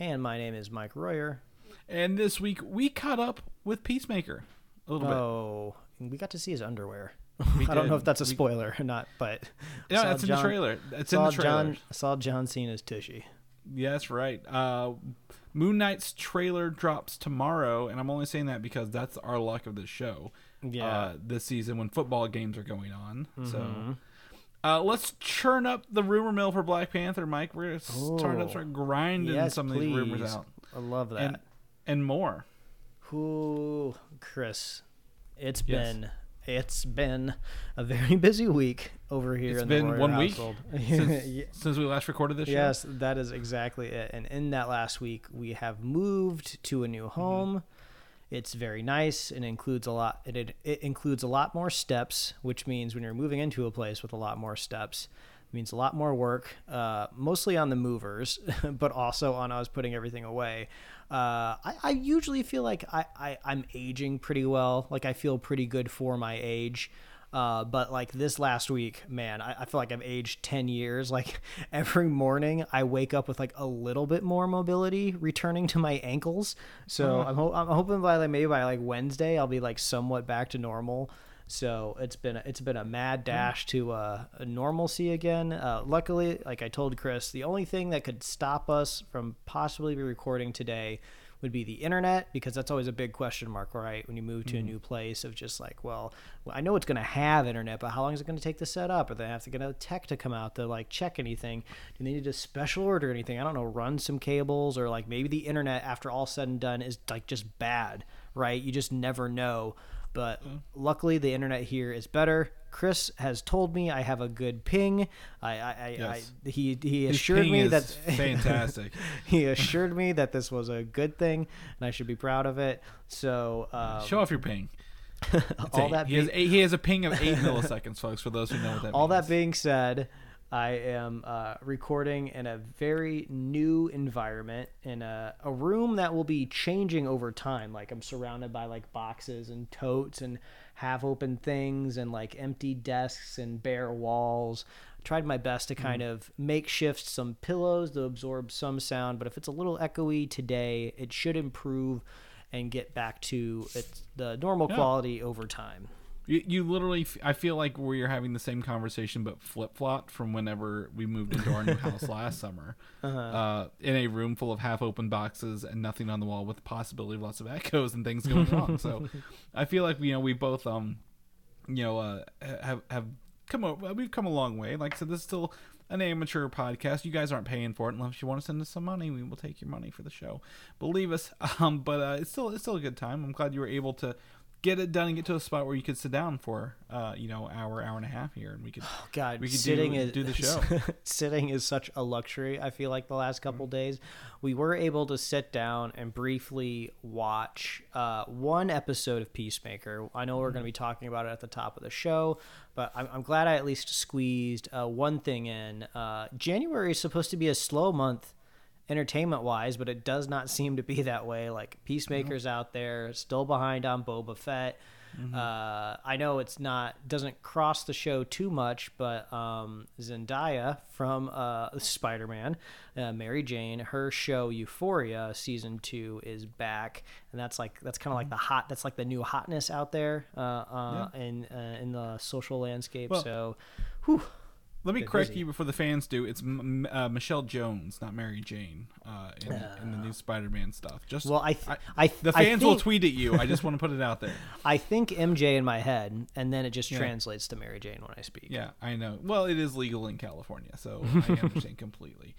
And my name is Mike Royer. and this week we caught up with Peacemaker a little bit. Oh, we got to see his underwear. We I don't know if that's a spoiler or not, but Yeah, that's in the trailer. It's in the trailer. John, saw John Cena's tushy. Yeah, that's right. Uh, Moon Knight's trailer drops tomorrow, and I'm only saying that because that's our luck of the show. Yeah. Uh, this season when football games are going on. Mm-hmm. So. Uh, let's churn up the rumor mill for Black Panther, Mike. We're gonna start up, start grinding yes, some of please. these rumors out, I love that. and and more. Ooh, Chris, it's Yes. been it's been a very busy week over here. It's in been the one week household. since, Yeah. since we last recorded this show. Yes, that is exactly it. And in that last week, we have moved to a new Mm-hmm. It's very nice and includes a lot. It, it includes a lot more steps, which means when you're moving into a place with a lot more steps, means a lot more work. Uh, mostly on the movers, but also on us putting everything away. Uh, I, I usually feel like I, I I'm aging pretty well. Like I feel pretty good for my age. Uh, but like this last week, man, I, I feel like I've aged 10 years. Like every morning, I wake up with like a little bit more mobility returning to my ankles. So I'm, ho- I'm hoping by like maybe by like Wednesday, I'll be like somewhat back to normal. So it's been it's been a mad dash to uh, a normalcy again. Uh, luckily, like I told Chris, the only thing that could stop us from possibly be recording today would be the internet because that's always a big question mark, right? When you move to a mm-hmm. new place, of just like, well, I know it's going to have internet, but how long is it going to take to set up? Or they have to get a tech to come out to like check anything? Do they need a special order anything? I don't know, run some cables or like maybe the internet after all said and done is like just bad, right? You just never know. But luckily, the internet here is better. Chris has told me I have a good ping. I, I, I, Yes. I he he His assured me that fantastic. he assured me that this was a good thing and I should be proud of it. So um, Show off your ping. All eight. that he has eight, he has a ping of eight milliseconds, folks. For those who know what that all means. that being said, I am uh, recording in a very new environment in a, a room that will be changing over time. Like I'm surrounded by like boxes and totes and half open things and like empty desks and bare walls. I Tried my best to kind of makeshift some pillows to absorb some sound, but if it's a little echoey today, it should improve and get back to its the normal Yeah. quality over time. You, you literally, f- I feel like we're having the same conversation, but flip flop from whenever we moved into our new house last summer, Uh-huh. uh, in a room full of half open boxes and nothing on the wall, with the possibility of lots of echoes and things going wrong. So, I feel like you know we both um, you know, uh, have have come a, we've come a long way. Like I said, this is still an amateur podcast. You guys aren't paying for it unless you want to send us some money. We will take your money for the show. Believe us. Um, but uh, it's still it's still a good time. I'm glad you were able to get it done and get to a spot where you could sit down for uh, you know hour hour and a half here, and we could oh God, we could sitting do, is do the show. sitting is such a luxury. I feel like the last couple days, we were able to sit down and briefly watch uh, one episode of Peacemaker. I know we're going to be talking about it at the top of the show, but I'm, I'm glad I at least squeezed uh, one thing in. Uh, January is supposed to be a slow month entertainment wise, but it does not seem to be that way. Like Peacemaker's out there, still behind on Boba Fett. Uh, I know it's not doesn't cross the show too much, but um, Zendaya from uh, Spider Man, uh, Mary Jane, her show Euphoria season two is back, and that's like that's kind of like the hot that's like the new hotness out there uh, uh, in uh, in the social landscape. Well, so, whew, Let me correct busy. you before the fans do. It's uh, Michelle Jones, not Mary Jane, uh, in, in the new Spider-Man stuff. Just Well, I th- I th- the I fans will tweet at you. I just want to put it out there. I think MJ in my head, and then it just Yeah. translates to Mary Jane when I speak. Yeah, I know. Well, it is legal in California, so I understand completely.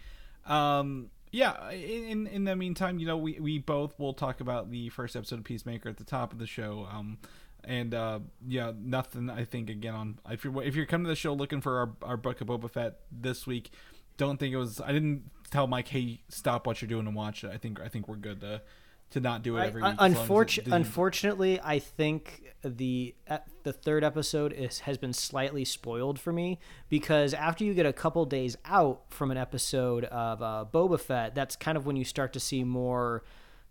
Um, yeah. In in the meantime, you know, we we both will talk about the first episode of Peacemaker at the top of the show. Um, and uh, yeah, nothing. I think again on if you're if you're coming to the show looking for our our book of Boba Fett this week, don't think it was. I didn't tell Mike, hey, stop what you're doing and watch it. I think I think we're good to to not do it every I- week. as long as it unfortu- doesn't- unfortunately, I think the uh, the third episode is has been slightly spoiled for me because after you get a couple days out from an episode of uh, Boba Fett, that's kind of when you start to see more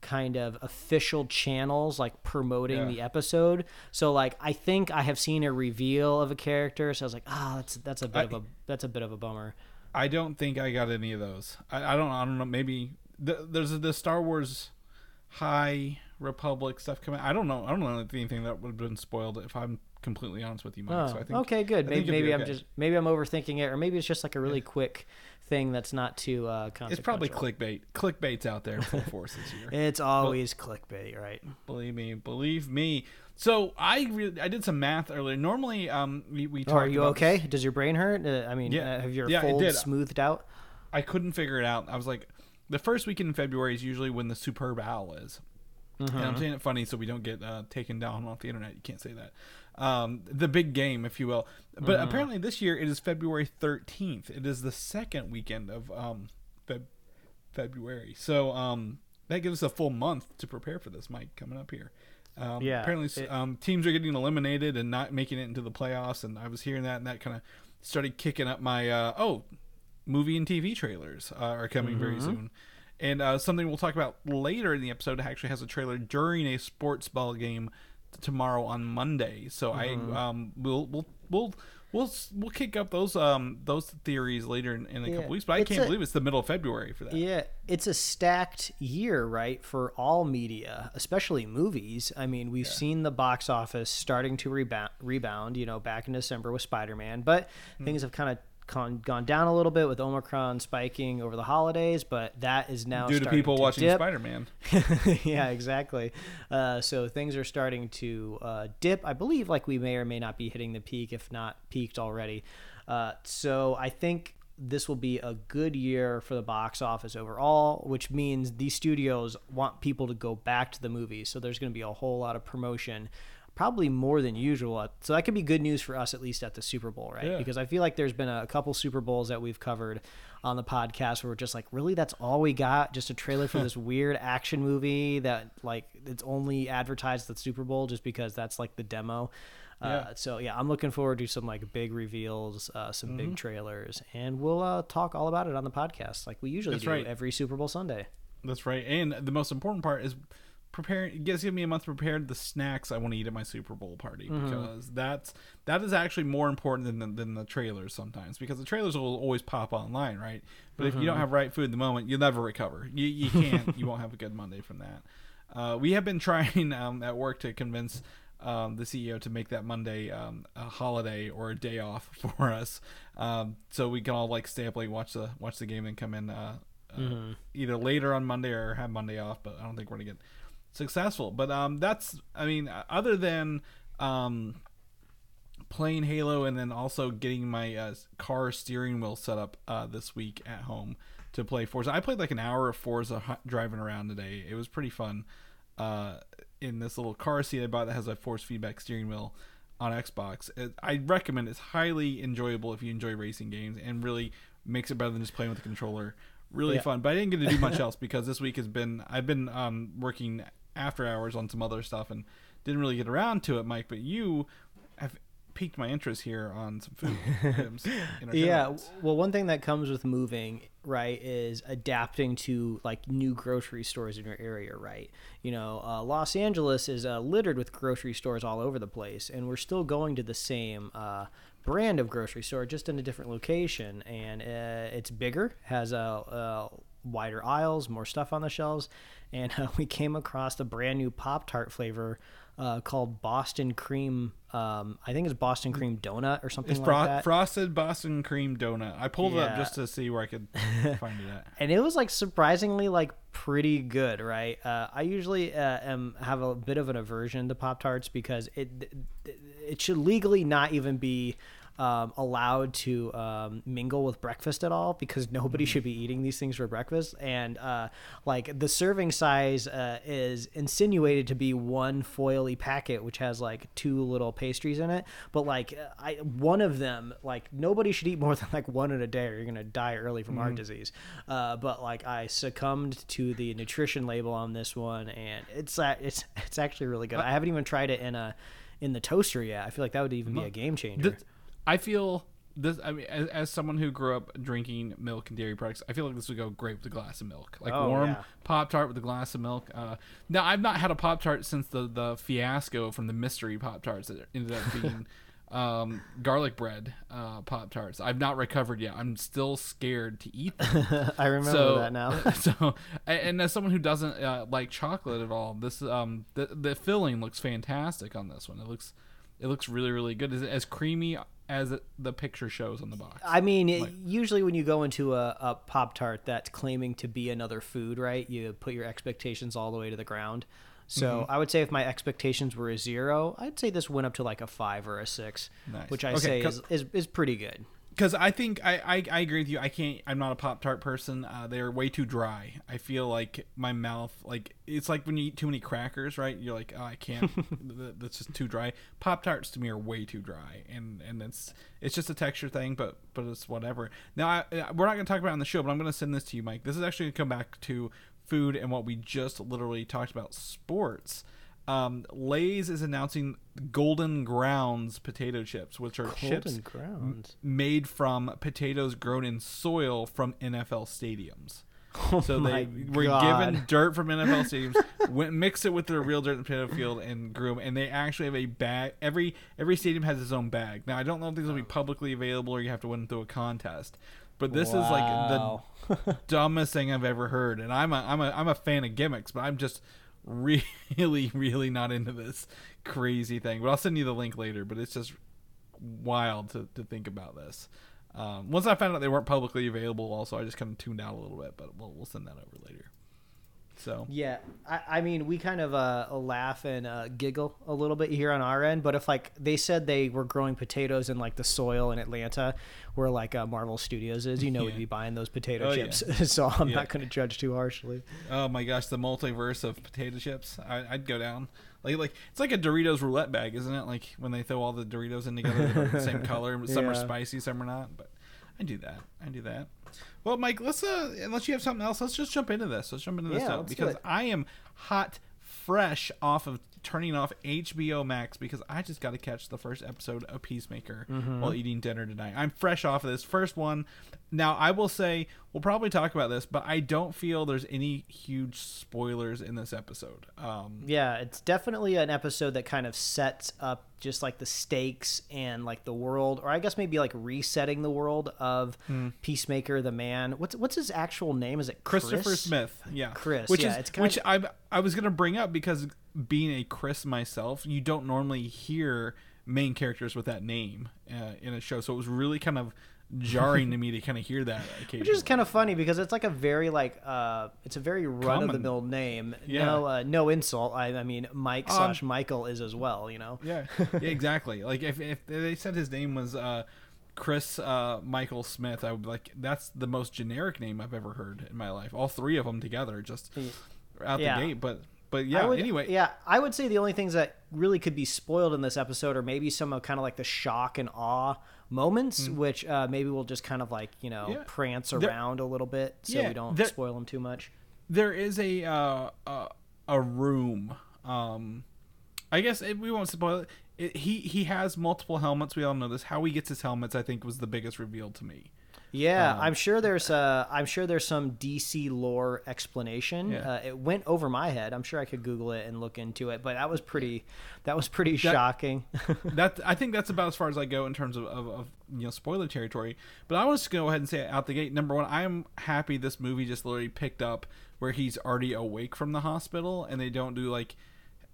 kind of official channels like promoting Yeah. the episode. So like I think I have seen a reveal of a character, so I was like, ah, that's that's a bit I- of a that's a bit of a bummer. I don't think I got any of those. I, I don't. I don't know. Maybe the, there's the Star Wars High Republic stuff coming. I don't know. I don't know anything that would have been spoiled. If I'm completely honest with you, Mike. Oh, so I think okay, good. I Maybe, maybe I'm just maybe I'm overthinking it, or maybe it's just like a really quick thing that's not too uh, It's probably clickbait. Clickbait's out there full force this year. It's always clickbait, right? Believe me, believe me. So I really, I did some math earlier. Normally, um, we we Oh, are you okay? this- Does your brain hurt? Uh, I mean, Yeah. uh, have your Yeah, it folds did. smoothed out? I couldn't figure it out. I was like, the first weekend in February is usually when the Superb Owl is. And Mm-hmm. I'm saying it funny so we don't get uh, taken down off the internet. You can't say that. Um, the big game, if you will. But Mm-hmm. apparently this year it is February 13th. It is the second weekend of um, Feb- February. So um, that gives us a full month to prepare for this, Mike, coming up here. Um, Yeah, Apparently, it- um, teams are getting eliminated and not making it into the playoffs. And I was hearing that, and that kind of started kicking up my uh, oh, movie and TV trailers uh, are coming very Mm-hmm. soon. And uh, something we'll talk about later in the episode actually has a trailer during a sports ball game tomorrow on Monday. So Mm-hmm. I um we'll we'll we'll we'll we'll kick up those um those theories later in, in a Yeah. couple weeks. But I It's can't a- believe it's the middle of February for that. Yeah, it's a stacked year, right, for all media, especially movies. I mean, we've seen the box office starting to rebound, rebound, you know, back in December with Spider-Man, but Hmm. things have kind of con- gone down a little bit with Omicron spiking over the holidays, but that is now Due to people to watching. Spider Man. yeah, exactly. Uh, so things are starting to uh, dip. I believe like we may or may not be hitting the peak, if not peaked already. Uh, so I think this will be a good year for the box office overall, which means these studios want people to go back to the movies. So there's going to be a whole lot of promotion. Probably more than usual. So that could be good news for us, at least at the Super Bowl, right? Yeah. Because I feel like there's been a couple Super Bowls that we've covered on the podcast where we're just like, really, that's all we got? Just a trailer for this weird action movie that like it's only advertised at the Super Bowl just because that's like the demo. Yeah. Uh, so yeah, I'm looking forward to some like big reveals, uh, some big trailers, and we'll uh, talk all about it on the podcast like we usually That's do right. every Super Bowl Sunday. That's right. And the most important part is preparing. It gives me a month prepared the snacks I want to eat at my Super Bowl party Mm-hmm. because that's that is actually more important than the, than the trailers sometimes because the trailers will always pop online, right? But if you Mm-hmm. don't have right food in the moment, you'll never recover. You you can't. you won't have a good Monday from that. Uh, we have been trying um, at work to convince. Um, the CEO to make that Monday um, a holiday or a day off for us, um, so we can all like stay up late, watch the watch the game, and come in uh, uh, Mm-hmm. either later on Monday or have Monday off. But I don't think we're gonna get successful. But um, that's I mean, other than um, playing Halo and then also getting my uh, car steering wheel set up uh, this week at home to play Forza. I played like an hour of Forza driving around today. It was pretty fun. Uh, in this little car seat I bought that has a force feedback steering wheel on Xbox. It, I recommend it's highly enjoyable if you enjoy racing games and really makes it better than just playing with the controller. Really Yeah. fun. But I didn't get to do much else because this week has been I've been um, working after hours on some other stuff and didn't really get around to it, Mike. But you have piqued my interest here on some food items. Yeah. Well, one thing that comes with moving, right, is adapting to like new grocery stores in your area, right? You know, uh, Los Angeles is uh, littered with grocery stores all over the place, and we're still going to the same uh, brand of grocery store, just in a different location, and uh, it's bigger, has a. Wider aisles, more stuff on the shelves, and uh, we came across a brand new Pop Tart flavor uh, called Boston Cream. Um, I think it's Boston Cream Donut or something It's like fro- that. frosted Boston cream donut. I pulled it up just to see where I could find it at. and it was like surprisingly like pretty good right uh, i usually uh, am have a bit of an aversion to pop tarts because it it should legally not even be um, allowed to um, mingle with breakfast at all because nobody should be eating these things for breakfast. And uh, like the serving size uh, is insinuated to be one foily packet, which has like two little pastries in it. But like I, one of them, like nobody should eat more than like one in a day, or you're gonna die early from heart disease. Uh, but like I succumbed to the nutrition label on this one, and it's uh, it's it's actually really good. I haven't even tried it in a in the toaster yet. I feel like that would even be a game changer. This, I feel this. I mean, as, as someone who grew up drinking milk and dairy products, I feel like this would go great with a glass of milk, like Oh, warm yeah. Pop Tart with a glass of milk. Uh, now, I've not had a Pop Tart since the the fiasco from the mystery Pop Tarts that ended up being. Um, garlic bread uh, Pop Tarts. I've not recovered yet. I'm still scared to eat them. I remember so that now. so and- as someone who doesn't uh, like chocolate at all this um the, the filling looks fantastic on this one it looks it looks really really good is it as creamy as the picture shows on the box I mean, it- usually when you go into a, a Pop Tart that's claiming to be another food, right? You put your expectations all the way to the ground. So Mm-hmm. I would say if my expectations were a zero, I'd say this went up to like a five or a six, Nice. which I Okay, say is, is is pretty good. Because i think I, I i agree with you. I can't i'm not a pop tart person. Uh, they're way too dry. I feel like my mouth like it's like when you eat too many crackers right? You're like oh i can't. Th- that's just too dry. Pop tarts to me are way too dry and and it's it's just a texture thing but but it's whatever. Now I, I- we're not going to talk about it on the show but i'm going to send this to you mike. This is actually going to come back to food and what we just literally talked about sports um, Lay's is announcing Golden Grounds potato chips, which are chips Golden grounds. made from potatoes grown in soil from NFL stadiums. so Oh my they were God. given dirt from NFL stadiums, went mixed it with their real dirt in the potato field, and grew 'em. And they actually have a bag. Every every stadium has its own bag. Now I don't know if these will be publicly available or you have to win through a contest. But this is like the dumbest thing I've ever heard. And I'm a I'm a I'm a fan of gimmicks, but I'm just really really not into this crazy thing. But I'll send you the link later. But it's just wild to, to think about this. Um, once I found out they weren't publicly available, also I just kind of tuned out a little bit, but we'll, we'll send that over later. So Yeah, I, I mean, we kind of uh, laugh and uh, giggle a little bit here on our end, but if like they said they were growing potatoes in like the soil in Atlanta, where like uh, Marvel Studios is, you know, we'd be buying those potato Oh, yeah. chips. so I'm Yeah. not going to judge too harshly. oh my gosh, the multiverse of potato chips, I, I'd go down. Like like it's like a Doritos roulette bag, isn't it? Like when they throw all the Doritos in together, they're the same color. Some are spicy, some are not. But I do that. I do that. Well, Mike, let's uh, unless you have something else, let's just jump into this. Let's jump into this Yeah, now, let's do because. I am hot, fresh off of turning off HBO Max because I just got to catch the first episode of Peacemaker Mm-hmm. while eating dinner tonight. I'm fresh off of this first one. Now, I will say we'll probably talk about this, but I don't feel there's any huge spoilers in this episode. Um, Yeah, it's definitely an episode that kind of sets up just like the stakes and like the world, or I guess maybe like resetting the world of Hmm. Peacemaker, the man. What's what's his actual name? Is it Chris? Christopher Smith, yeah, Chris, which yeah, is which I I was gonna bring up because being a Chris myself, you don't normally hear main characters with that name uh, in a show, so it was really kind of jarring to me to kind of hear that occasionally. Which is kind of funny because it's like a very like uh it's a very run of the mill name. Yeah. No uh, no insult. I, I mean Mike Um, slash Michael is as well. You know. yeah, yeah, exactly. Like if if they said his name was uh, Chris uh, Michael Smith, I would be like that's the most generic name I've ever heard in my life. All three of them together, just out Yeah. the gate. But but yeah. would- anyway, Yeah, I would say the only things that really could be spoiled in this episode are maybe some of kind of like the shock and awe moments, which uh, maybe we'll just kind of like you know Mm. Yeah. prance There- around a little bit so Yeah, we don't there- spoil them too much. there is a uh, uh, a room. Um, I guess it, we won't spoil it. it. He he has multiple helmets. We all know this. How he gets his helmets, I think, was the biggest reveal to me. Yeah, Um, I'm sure there's uh I'm sure there's some DC lore explanation. Yeah. Uh, it went over my head. I'm sure I could Google it and look into it, but that was pretty that was pretty shocking. That I think that's about as far as I go in terms of, of, of you know spoiler territory. But I want to go ahead and say out the gate. Number one, I am happy this movie just literally picked up where he's already awake from the hospital, and they don't do like.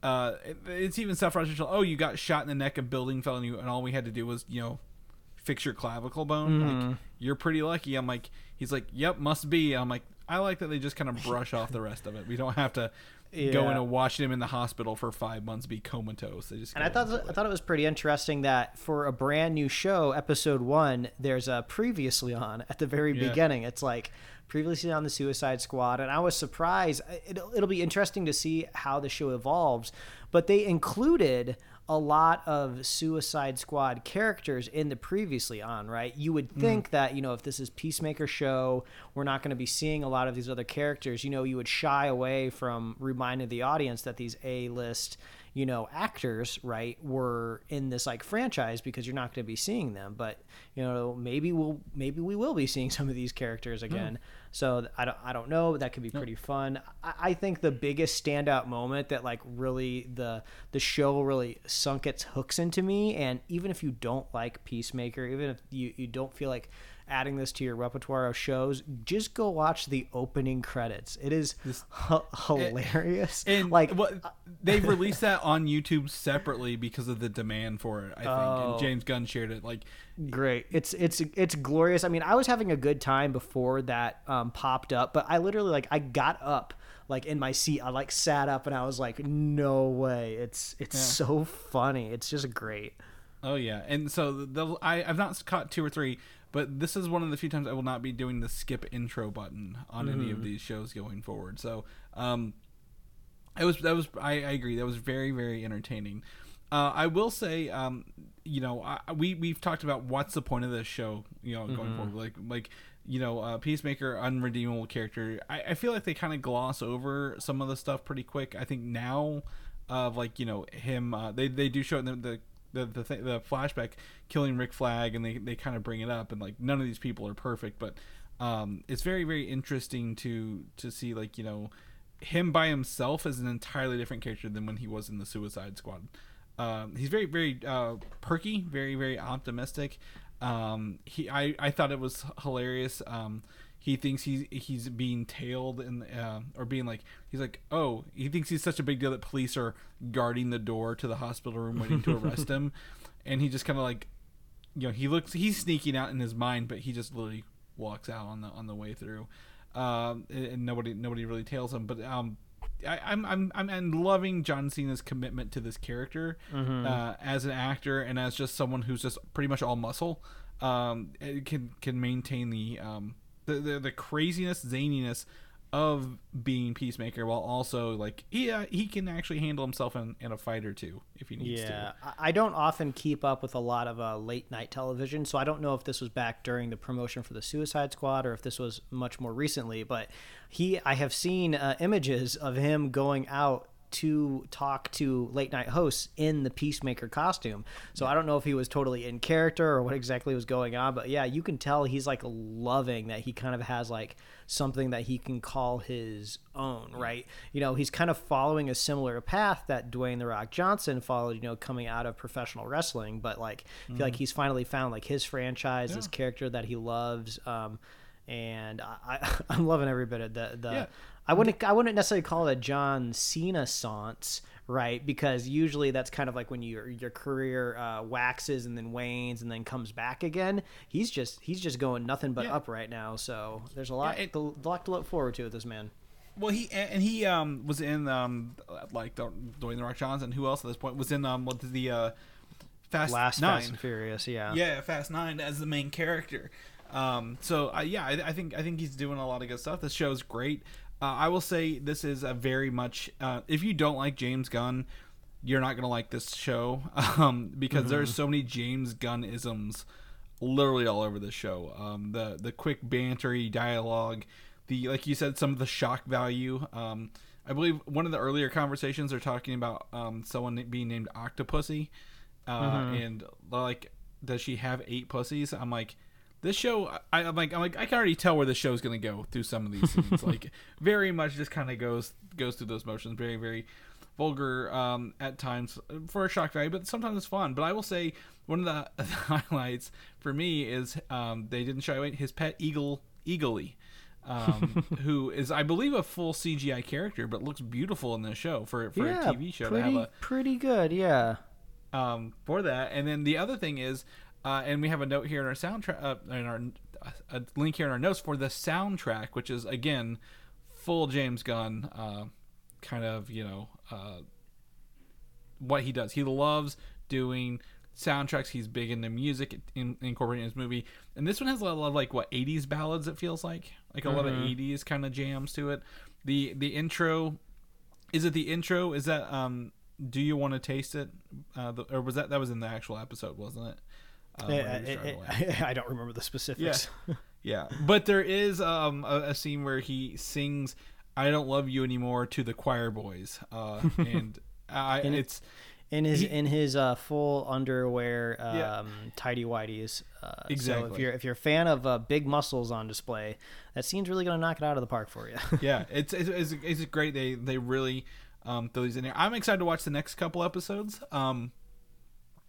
Uh, it- it's even stuff where I was just, oh, you got shot in the neck, a building fell on you, and all we had to do was, you know, fix your clavicle bone. Like, mm. you're pretty lucky. I'm like, he's like, yep, must be. I'm like, I like that they just kind of brush off the rest of it. We don't have to go in and watch him in the hospital for five months be comatose. They just And I thought I it. thought it was pretty interesting that for a brand new show, episode one, there's a previously on at the very Yeah. beginning. It's like previously on the Suicide Squad, and I was surprised. It'll, it'll be interesting to see how the show evolves, but they included a lot of Suicide Squad characters in the previously on, right? You would mm. think that, you know, if this is Peacemaker show, we're not going to be seeing a lot of these other characters. You know, you would shy away from reminding the audience that these A-list, you know, actors, right, were in this like franchise because you're not going to be seeing them. But, you know, maybe we'll maybe we will be seeing some of these characters again. Hmm. So I don't I don't know. That could be pretty fun. I, I think the biggest standout moment that like really the the show really sunk its hooks into me. And even if you don't like Peacemaker, even if you you don't feel like adding this to your repertoire of shows, just go watch the opening credits. It is h- hilarious. And like what they've released that on YouTube separately because of the demand for it. I think Oh. and James Gunn shared it. Like great it's it's it's glorious i mean i was having a good time before that um, popped up but i literally like i got up like in my seat i like sat up and i was like no way it's it's so funny it's just great Oh yeah, and so the, the I I've not caught two or three, but this is one of the few times I will not be doing the skip intro button on any Mm-hmm. of these shows going forward. So um, it was that was I, I agree that was very very entertaining. Uh, I will say, um, you know, I, we we've talked about what's the point of this show, you know, going forward, like like you know, uh, Peacemaker, unredeemable character. I, I feel like they kind of gloss over some of the stuff pretty quick. I think now, of like you know him, uh, they they do show it in the the the the, th- the flashback killing Rick Flag, and they they kind of bring it up, and like none of these people are perfect, but um, it's very very interesting to to see like you know him by himself is an entirely different character than when he was in the Suicide Squad. Um, he's very very uh, perky, very very optimistic. Um, he I, I thought it was hilarious. He thinks he's he's being tailed and uh, or being like he's like oh he thinks he's such a big deal that police are guarding the door to the hospital room waiting to arrest him, and he just kind of like you know he looks he's sneaking out in his mind, but he just literally walks out on the on the way through, um, and, nobody nobody really tails him. But um, I, I'm I'm I'm I'm loving John Cena's commitment to this character uh, as an actor and as just someone who's just pretty much all muscle. Um, can can maintain the um the the, the craziness zaniness of being peacemaker while also like yeah he can actually handle himself in, in a fight or two if he needs to. yeah I- i don't often keep up with a lot of uh, late night television so i don't know if this was back during the promotion for the suicide squad or if this was much more recently but he i have seen uh, images of him going out to talk to late night hosts in the peacemaker costume. So i don't know if he was totally in character or what exactly was going on but yeah you can tell he's like loving that he kind of has like something that he can call his own right? You know he's kind of following a similar path that dwayne the rock johnson followed you know coming out of professional wrestling but like i feel like he's finally found like his franchise this character that he loves um and I, I'm loving every bit of the the Yeah. I wouldn't I wouldn't necessarily call it a John Cena sance, right? Because usually that's kind of like when your your career uh, waxes and then wanes and then comes back again. He's just he's just going nothing but Yeah. up right now. So there's a lot Yeah, it- to, lot to look forward to with this man. Well, he and he um was in um like the Dwayne the Rock Johnson. And who else at this point was in um what the uh Fast Last Nine? Fast and Furious, yeah. yeah, Fast Nine as the main character. Um, so uh, yeah, I, I think I think he's doing a lot of good stuff. This show's great. Uh, I will say this is a very much. Uh, if you don't like James Gunn, you're not gonna like this show um, because there's so many James Gunn isms literally all over the show. Um, the the quick bantery dialogue, the like you said, some of the shock value. Um, I believe one of the earlier conversations are talking about um, someone being named Octopussy, uh, and like, does she have eight pussies? I'm like, this show. I, I'm like, I'm like, I can already tell where the show's gonna go through some of these scenes. like, very much just kind of goes goes through those motions. Very very vulgar um, at times for a shock value, but sometimes it's fun. But I will say one of the highlights for me is um, they didn't shy away his pet eagle, Eagly, um, who is I believe a full CGI character, but looks beautiful in this show for for yeah, a TV show pretty, to have a pretty good, yeah. um, for that. And then the other thing is, uh, and we have a note here in our soundtrack, uh, in our a, a link here in our notes for the soundtrack, which is again full James Gunn, uh, kind of you know uh, what he does. He loves doing soundtracks. He's big into music in, incorporating his movie, and this one has a lot of like what '80s ballads. It feels like like a lot of '80s kind of jams to it. The the intro is it the intro? Is that um? Do you want to taste it? Uh, the, or was that that was in the actual episode, wasn't it? Uh, Eh, where he was eh, driving eh. I don't remember the specifics. Yeah, but there is um a, a scene where he sings "I Don't Love You Anymore" to the choir boys, uh, and I it- it's in his He- in his uh, full underwear, um, Yeah. tidy whities. Uh, So if Exactly. you're if you're a fan of uh, big muscles on display, that scene's really gonna knock it out of the park for you. yeah, it's it's, it's it's great. They they really um throw these in there. I'm excited to watch the next couple episodes. Um,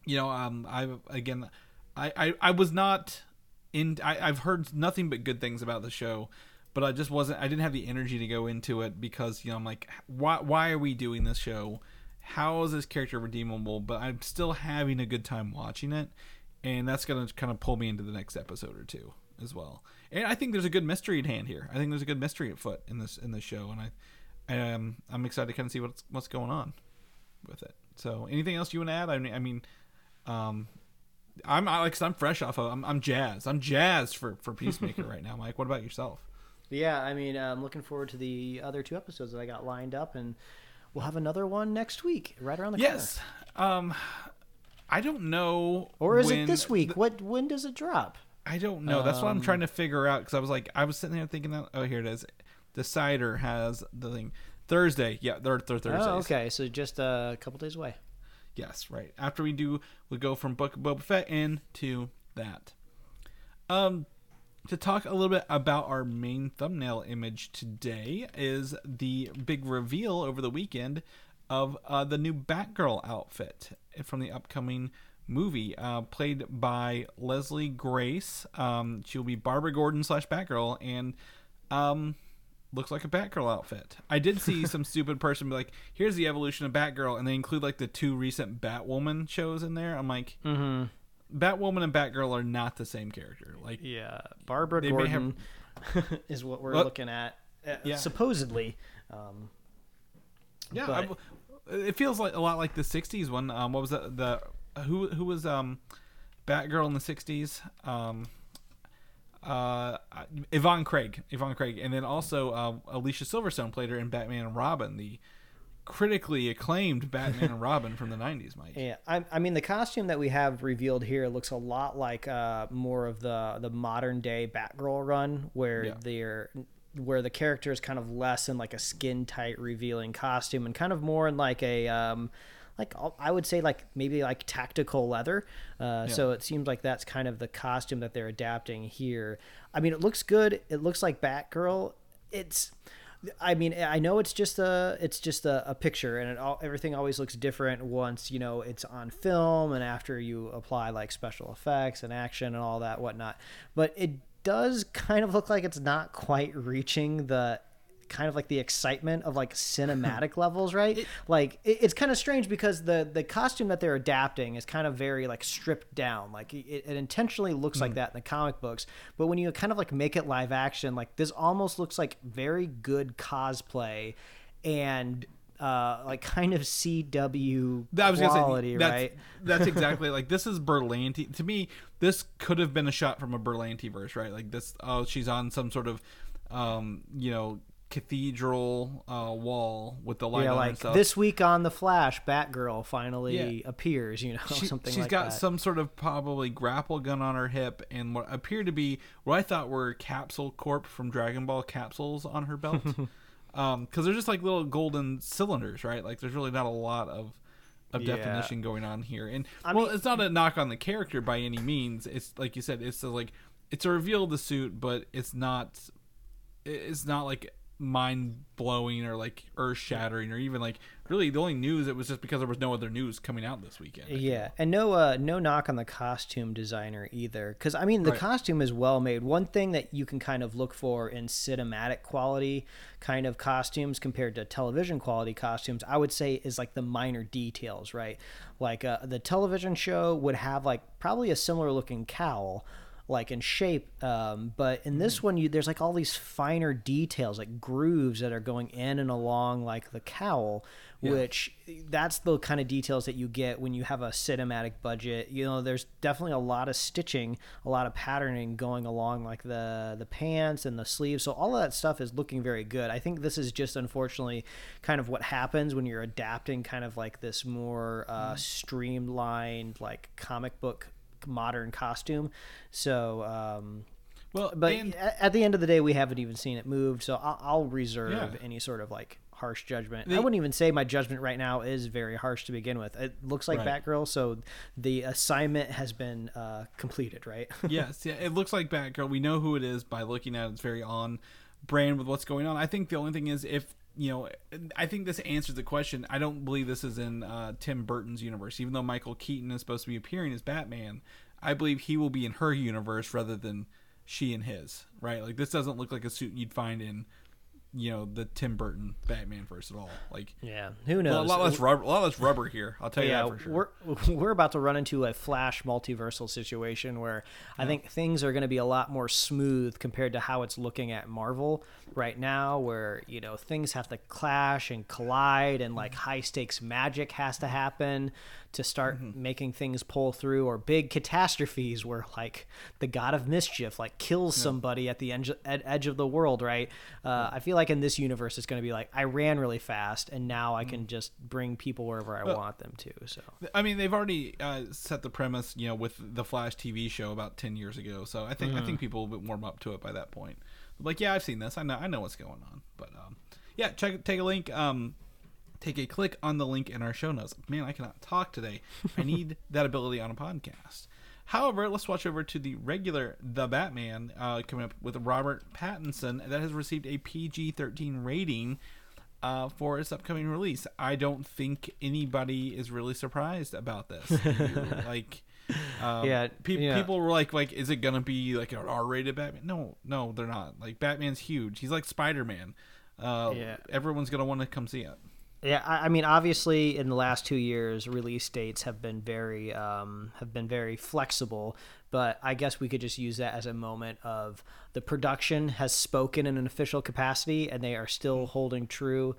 you know, um, I again, I I, I was not in. I, I've heard nothing but good things about the show. But I just wasn't. I didn't have the energy to go into it because you know I'm like, why? Why are we doing this show? How is this character redeemable? But I'm still having a good time watching it, and that's gonna kind of pull me into the next episode or two as well. And I think there's a good mystery at hand here. I think there's a good mystery at foot in this in this show, and I, um, I'm excited to kind of see what's what's going on with it. So, anything else you want to add? I mean, I mean, um, I'm I, like i I'm fresh off of I'm, I'm jazzed. I'm jazzed for for Peacemaker right now, Mike. What about yourself? yeah, I mean, I'm looking forward to the other two episodes that I got lined up, and we'll have another one next week, right around the Yes. Um, I don't know. Or is it this week? the- what when does it drop? I don't know. That's what I'm Um, trying to figure out because I was like, I was sitting there thinking that. Oh, here it is. Decider has the thing Thursday. Yeah, they're, they're Thursdays. Oh, okay, so just a couple days away. Yes, right. After we do, we go from Book of Boba Fett into that. Um, to talk a little bit about our main thumbnail image today is the big reveal over the weekend of uh, the new Batgirl outfit from the upcoming movie, uh, played by Leslie Grace. Um, she'll be Barbara Gordon slash Batgirl, and um, looks like a Batgirl outfit. I did see some stupid person be like, "Here's the evolution of Batgirl," and they include like the two recent Batwoman shows in there. I'm like, Mm-hmm. Batwoman and Batgirl are not the same character. Like, Yeah, Barbara may have- Gordon is what we're Well, looking at, uh, yeah. supposedly. Um, yeah, But- I- it feels like a lot like the '60s one. Um, what was that? The who who was um, Batgirl in the '60s? Um, uh, Yvonne Craig, Yvonne Craig, and then also uh, Alicia Silverstone played her in Batman and Robin, the critically acclaimed Batman and Robin from the '90s. Mike. Yeah, I, I mean the costume that we have revealed here looks a lot like uh, more of the the modern day Batgirl run, where Yeah. they're where the character is kind of less in like a skin tight revealing costume and kind of more in like a um, like I would say like maybe like tactical leather. Uh, So it seems like that's kind of the costume that they're adapting here. I mean, it looks good. It looks like Batgirl. It's I mean, I know it's just a it's just a, a picture, and it all everything always looks different once you know it's on film and after you apply like special effects and action and all that whatnot. But it does kind of look like it's not quite reaching the kind of like the excitement of like cinematic levels, right? like it, it's kind of strange because the the costume that they're adapting is kind of very like stripped down. Like it, it intentionally looks like that in the comic books, but when you kind of like make it live action, like this almost looks like very good cosplay and uh like kind of CW That- was quality, say that's, right? that's exactly like this is Berlanti. To me, this could have been a shot from a Berlanti verse, right? Like this. Oh, she's on some sort of, um, you know, cathedral uh, wall with the light Yeah, on like this week on the Flash, Batgirl finally Yeah. appears. You know, She, something she's like got that. some sort of probably grapple gun on her hip and what appear to be what I thought were Capsule Corp from Dragon Ball capsules on her belt. um, because they're just like little golden cylinders, right? Like there's really not a lot of of Yeah. definition going on here. And I well, mean- it's not a knock on the character by any means. It's like you said, it's a, like it's a reveal of the suit, but it's not it's not like mind blowing or like earth shattering or even like really the only news it was just because there was no other news coming out this weekend. I Yeah, and no, uh, no knock on the costume designer either, because I mean the Right. costume is well made. One thing that you can kind of look for in cinematic quality kind of costumes compared to television quality costumes, I would say is like the minor details, right? Like uh, the television show would have like probably a similar looking cowl. Like in shape. Um, but in this one, you there's like all these finer details, like grooves that are going in and along like the cowl, which that's the kind of details that you get when you have a cinematic budget. You know, there's definitely a lot of stitching, a lot of patterning going along like the the pants and the sleeves. So all of that stuff is looking very good. I think this is just unfortunately kind of what happens when you're adapting kind of like this more uh, streamlined like comic book modern costume. So um, Well, but and- at the end of the day, we haven't even seen it moved, so I'll, I'll reserve Yeah. any sort of like harsh judgment. They- I wouldn't even say my judgment right now is very harsh to begin with. It looks like Right. Batgirl, so the assignment has been uh, completed, right? yes, yeah, it looks like Batgirl. We know who it is by looking at it. It's very on brand with what's going on. I think the only thing is if you know, I think this answers the question. I don't believe this is in uh, Tim Burton's universe, even though Michael Keaton is supposed to be appearing as Batman. I believe he will be in her universe rather than she in his. Right? Like this doesn't look like a suit you'd find in, you know, the Tim Burton Batman verse at all. Like yeah, who knows? a lot less rubber, a lot less rubber here. I'll tell you yeah, that for sure. we're we're about to run into a flash multiversal situation where I think things are going to be a lot more smooth compared to how it's looking at Marvel right now, where you know things have to clash and collide, and like high stakes magic has to happen to start Mm-hmm. making things pull through, or big catastrophes where like the god of mischief like kills somebody at the edge, ed- edge of the world, right? Uh, I feel like in this universe it's going to be like I ran really fast, and now I Mm. can just bring people wherever I want them to. So. I mean, they've already uh, set the premise, you know, with the Flash TV show about ten years ago. So I think I think people will warm up to it by that point. Like, yeah, I've seen this. I know I know what's going on. But um, yeah, check take a link. Um, take a click on the link in our show notes. Man, I cannot talk today. I need that ability on a podcast. However, let's watch over to the regular The Batman uh, coming up with Robert Pattinson that has received a PG 13 rating uh, for its upcoming release. I don't think anybody is really surprised about this. like, um, Yeah, pe- yeah. people were like, like, is it gonna be like an R-rated Batman? No, no, they're not. Like, Batman's huge. He's like Spider-Man. Uh, Yeah. everyone's gonna want to come see it. Yeah, I, I mean, obviously, in the last two years, release dates have been very um, have been very flexible. But I guess we could just use that as a moment of the production has spoken in an official capacity, and they are still holding true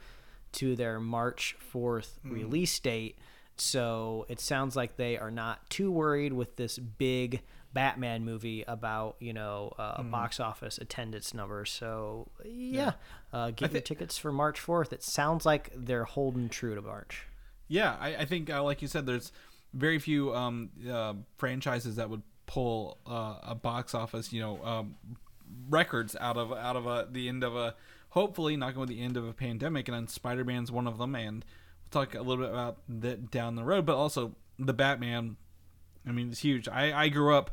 to their March fourth release date. So it sounds like they are not too worried with this big Batman movie about you know uh, box office attendance numbers. So yeah, Uh, get your tickets for March fourth. It sounds like they're holding true to March. Yeah, I, I think, uh, like you said, there's very few um, uh, franchises that would pull uh, a box office, you know, um, records out of out of a, the end of a hopefully not going to the end of a pandemic, and then Spider Man's one of them, and we'll talk a little bit about that down the road, but also the Batman. I mean, it's huge. I I grew up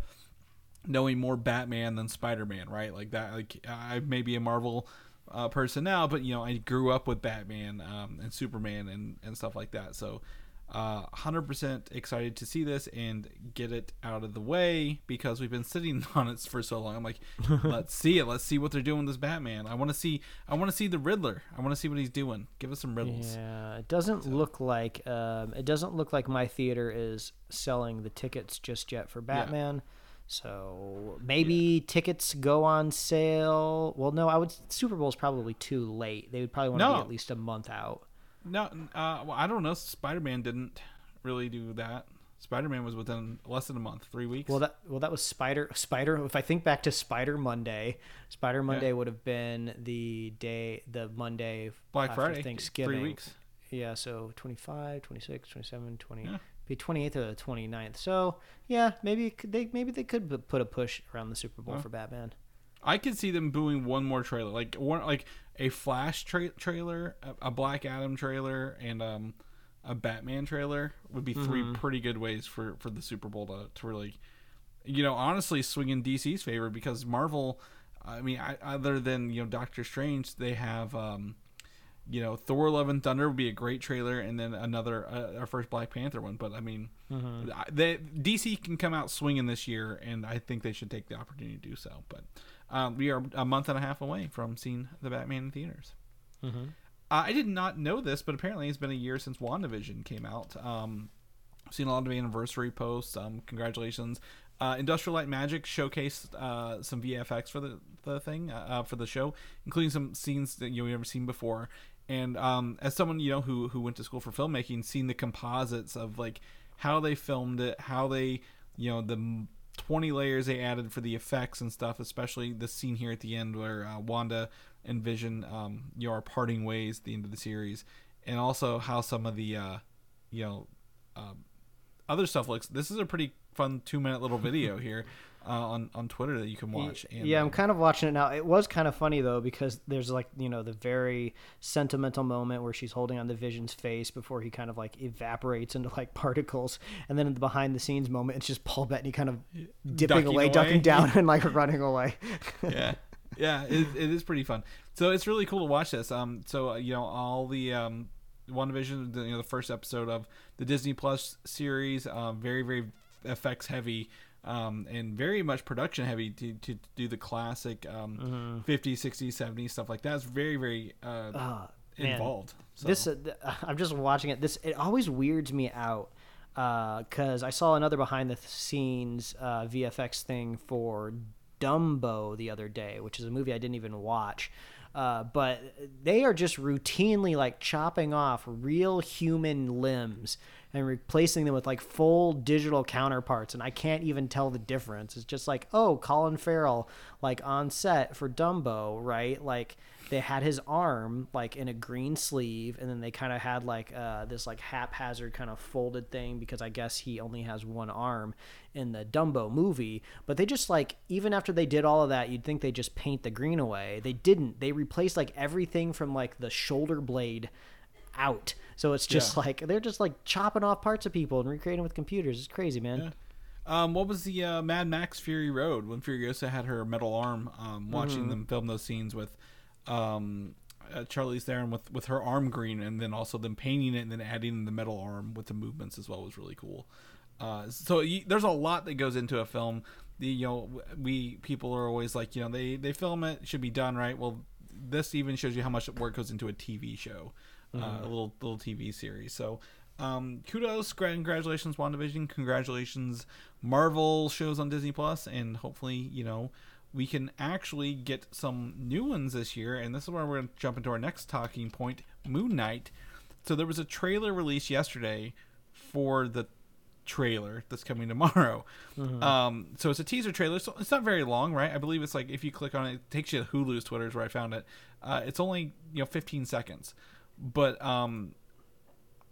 knowing more Batman than Spider Man, right? Like that. Like I may be a Marvel uh, person now, but you know I grew up with Batman um, and Superman and and stuff like that. So. Uh, 100% excited to see this and get it out of the way because we've been sitting on it for so long. I'm like, let's see it. Let's see what they're doing with this Batman. I want to see. I want to see the Riddler. I want to see what he's doing. Give us some riddles. Yeah, it doesn't look like um, it doesn't look like my theater is selling the tickets just yet for Batman. Yeah. So maybe tickets go on sale. Well, no, I would. Super Bowl is probably too late. They would probably want to No. be at least a month out. No, uh, well, I don't know. Spider Man didn't really do that. Spider Man was within less than a month, three weeks. Well, that well that was Spider Spider. If I think back to Spider Monday, Spider Monday would have been the day, the Monday Black after Friday, Thanksgiving. three weeks. Yeah, so 25, 26, 27, 20, Yeah. be 28th or the 29th. So, yeah, maybe they maybe they could put a push around the Super Bowl for Batman. I could see them booing one more trailer, like one like a Flash tra- trailer, a, a Black Adam trailer, and um a Batman trailer would be 3 pretty good ways for for the Super Bowl to to really, you know, honestly swing in DC's favor because Marvel, I mean, I, other than you know Doctor Strange, they have um. You know, Thor: Love and Thunder would be a great trailer, and then another uh, our first Black Panther one. But I mean, I- they, DC can come out swinging this year, and I think they should take the opportunity to do so. But um, we are a month and a half away from seeing the Batman in theaters. Uh, I did not know this, but apparently it's been a year since WandaVision came out. Um, I've seen a lot of anniversary posts. Um, congratulations. Uh, Industrial Light Magic showcased uh, some VFX for the the thing uh, uh, for the show, including some scenes that you know, we've never seen before. And um, as someone you know who who went to school for filmmaking, seeing the composites of like how they filmed it, how they you know the 20 layers they added for the effects and stuff, especially the scene here at the end where uh, Wanda and Vision um, you know are parting ways at the end of the series, and also how some of the uh, you know um, other stuff looks. This is a pretty fun two minute little video here uh, on on Twitter that you can watch. And, yeah, I'm um, kind of watching it now. It was kind of funny though because there's like you know the very sentimental moment where she's holding on the Vision's face before he kind of like evaporates into like particles, and then in the behind the scenes moment, it's just Paul Bettany kind of dipping Ducking away, away. ducking down, and like running away. yeah yeah it, it is pretty fun so it's really cool to watch this um so uh, you know all the um WandaVision the, you know the first episode of the disney plus series um very very effects heavy um and very much production heavy to, to do the classic um 50s 60s 70s stuff like that it's very very uh Ah, involved so. This uh, th- I'm just watching it. This it always weirds me out because I saw another behind the scenes uh, VFX thing for Dumbo the other day, which is a movie I didn't even watch. Uh, but they are just routinely like chopping off real human limbs and replacing them with like full digital counterparts, and I can't even tell the difference. It's just like, oh, Colin Farrell, like on set for Dumbo, right? Like they had his arm like in a green sleeve and then they kind of had like uh, this like haphazard kind of folded thing because i guess he only has one arm in the dumbo movie but they just like even after they did all of that you'd think they just paint the green away they didn't they replaced like everything from like the shoulder blade out so it's just Yeah. like they're just like chopping off parts of people and recreating with computers it's crazy man Yeah. Um, what was the uh, Mad Max Fury Road when Furiosa had her metal arm? Um, watching Mm-hmm. them film those scenes with um, uh, Charlize Theron with with her arm green, and then also them painting it and then adding the metal arm with the movements as well was really cool. Uh, so you, there's a lot that goes into a film. The you know we people are always like you know they they film it should be done right. Well, this even shows you how much work goes into a TV show, uh, a little little TV series. So um, kudos, gra- congratulations, WandaVision, congratulations, Marvel shows on Disney Plus, and hopefully, you know, we can actually get some new ones this year. And this is where we're going to jump into our next talking point Moon Knight. So there was a trailer released yesterday for the trailer that's coming tomorrow. Um, so it's a teaser trailer. So it's not very long, right? I believe it's like if you click on it, it takes you to Hulu's Twitter is where I found it. Uh, it's only you know 15 seconds, but um,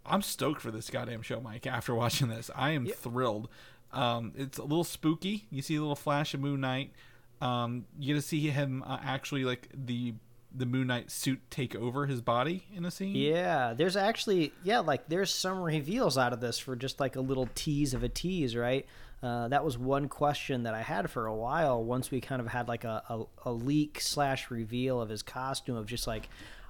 I'm stoked for this goddamn show, Mike. After watching this, I am thrilled. Um, it's a little spooky. You see a little flash of Moon Knight. Um, you get to see him uh, actually like the the Moon Knight suit take over his body in a scene. Yeah, there's actually yeah, like there's some reveals out of this for just like a little tease of a tease, right? Uh, that was one question that I had for a while. Once we kind of had like a, a, a leak slash reveal of his costume, of just like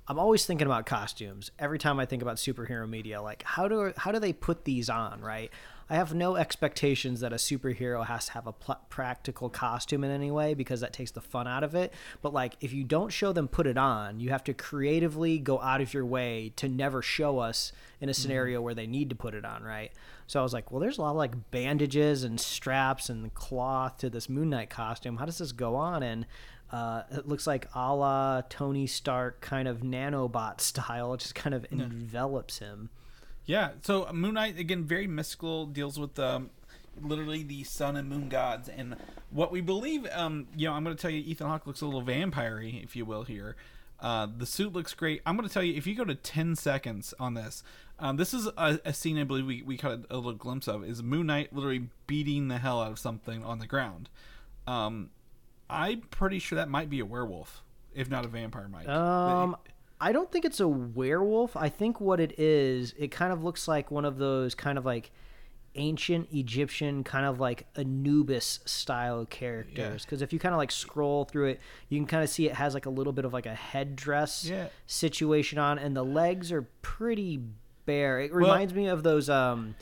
I'm always thinking about costumes every time I think about superhero media. Like how do how do they put these on, right? I have no expectations that a superhero has to have a pl- practical costume in any way because that takes the fun out of it. But like, if you don't show them put it on, you have to creatively go out of your way to never show us in a scenario mm-hmm. where they need to put it on, right? So I was like, well, there's a lot of like bandages and straps and cloth to this Moon Knight costume. How does this go on? And uh, it looks like a la Tony Stark kind of nanobot style. It just kind of envelops him. Yeah. So uh, Moon Knight again, very mystical, deals with um, literally the sun and moon gods, and what we believe. Um, you know, I'm going to tell you, Ethan Hawke looks a little vampire-y, if you will. Here, uh, the suit looks great. I'm going to tell you, if you go to 10 seconds on this, um, this is a, a scene I believe we we caught a little glimpse of. Is Moon Knight literally beating the hell out of something on the ground? Um, I'm pretty sure that might be a werewolf, if not a vampire. Mike. Um, I don't think it's a werewolf. I think what it is, it kind of looks like one of those kind of like ancient Egyptian kind of like Anubis style characters. Because if you kind of like scroll through it, you can kind of see it has like a little bit of like a headdress Yeah. situation on, and the legs are pretty bare. It reminds me of those. um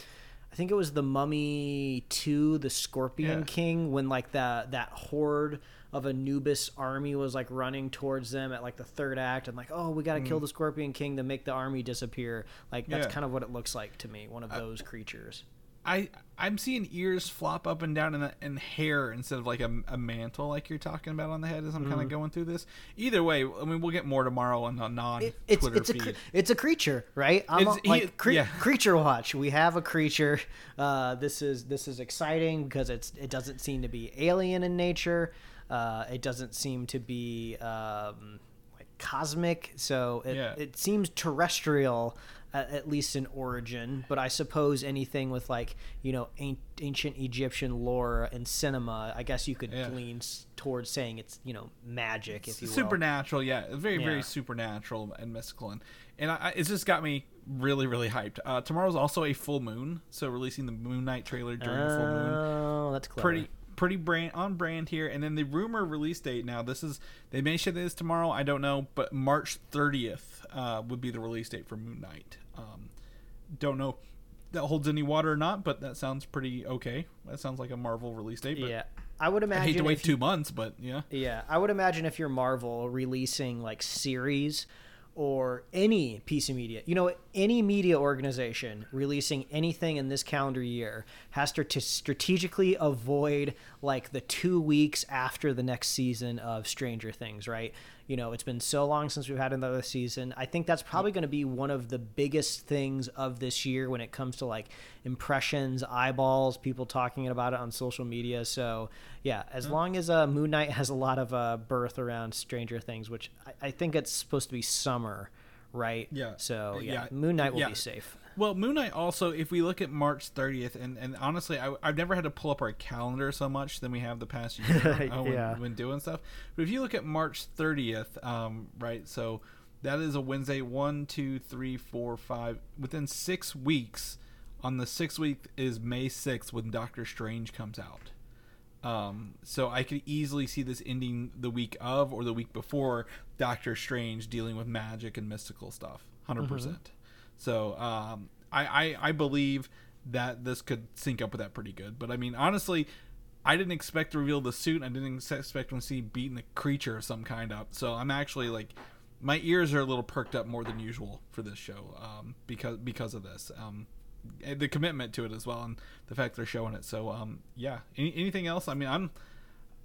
I think it was the Mummy Two, the Scorpion Yeah. King, when like that that horde of Anubis army was like running towards them at like the third act, and like, oh, we got to kill the Scorpion King to make the army disappear. Like that's Mm. Yeah. kind of what it looks like to me. One of those creatures. I I'm seeing ears flop up and down and, and hair instead of like a, a mantle like you're talking about on the head as I'm Mm-hmm. kind of going through this. Either way, I mean we'll get more tomorrow on the non It- it's it's a feed. cre- it's a creature, right? I'm It's- a- he- like cre- yeah. creature watch. We have a creature. Uh, this is this is exciting because it's it doesn't seem to be alien in nature. Uh, it doesn't seem to be um, like cosmic. So it, Yeah. it seems terrestrial. At, at least in origin, but I suppose anything with like you know an- ancient Egyptian lore and cinema, I guess you could Yeah. lean s- towards saying it's you know magic, if you will. supernatural yeah very Yeah. very supernatural and mystical and, and I, it's just got me really really hyped uh, tomorrow's also a full moon so releasing the Moon Knight trailer during the full moon Oh, that's clever. pretty pretty brand on brand here and then the rumor release date now this is they may say this tomorrow i don't know but march 30th uh, would be the release date for moon knight. Um, don't know if that holds any water or not but that sounds pretty okay. That sounds like a marvel release date but Yeah, I would i imagine. hate to wait you- two months but yeah. Yeah, I would imagine if you're Marvel releasing like series or any piece of media, you know, any media organization releasing anything in this calendar year has to, to strategically avoid like the two weeks after the next season of Stranger Things, right? You know, it's been so long since we've had another season. I think that's probably going to be one of the biggest things of this year when it comes to like impressions, eyeballs, people talking about it on social media. So, yeah, as long as uh, Moon Knight has a lot of uh, berth around Stranger Things, which I, I think it's supposed to be summer, right? Yeah. So, yeah, Yeah. Moon Knight will Yeah. be safe. Well, Moon Knight also, if we look at March 30th, and, and honestly, I, I've never had to pull up our calendar so much than we have the past year uh, when, Yeah. when doing stuff. But if you look at March 30th, um, right, so that is a Wednesday, one, two, three, four, five, within six weeks. On the sixth week is May 6th when Doctor Strange comes out. Um, so I could easily see this ending the week of or the week before Doctor Strange dealing with magic and mystical stuff. 100%. percent So um, I, I, I believe that this could sync up with that pretty good. But I mean, honestly, I didn't expect to reveal the suit. I didn't expect to see beating the creature of some kind up. So I'm actually like, my ears are a little perked up more than usual for this show um, because because of this. Um, the commitment to it as well, and the fact they're showing it. So, um, yeah. Any, anything else? I mean, I'm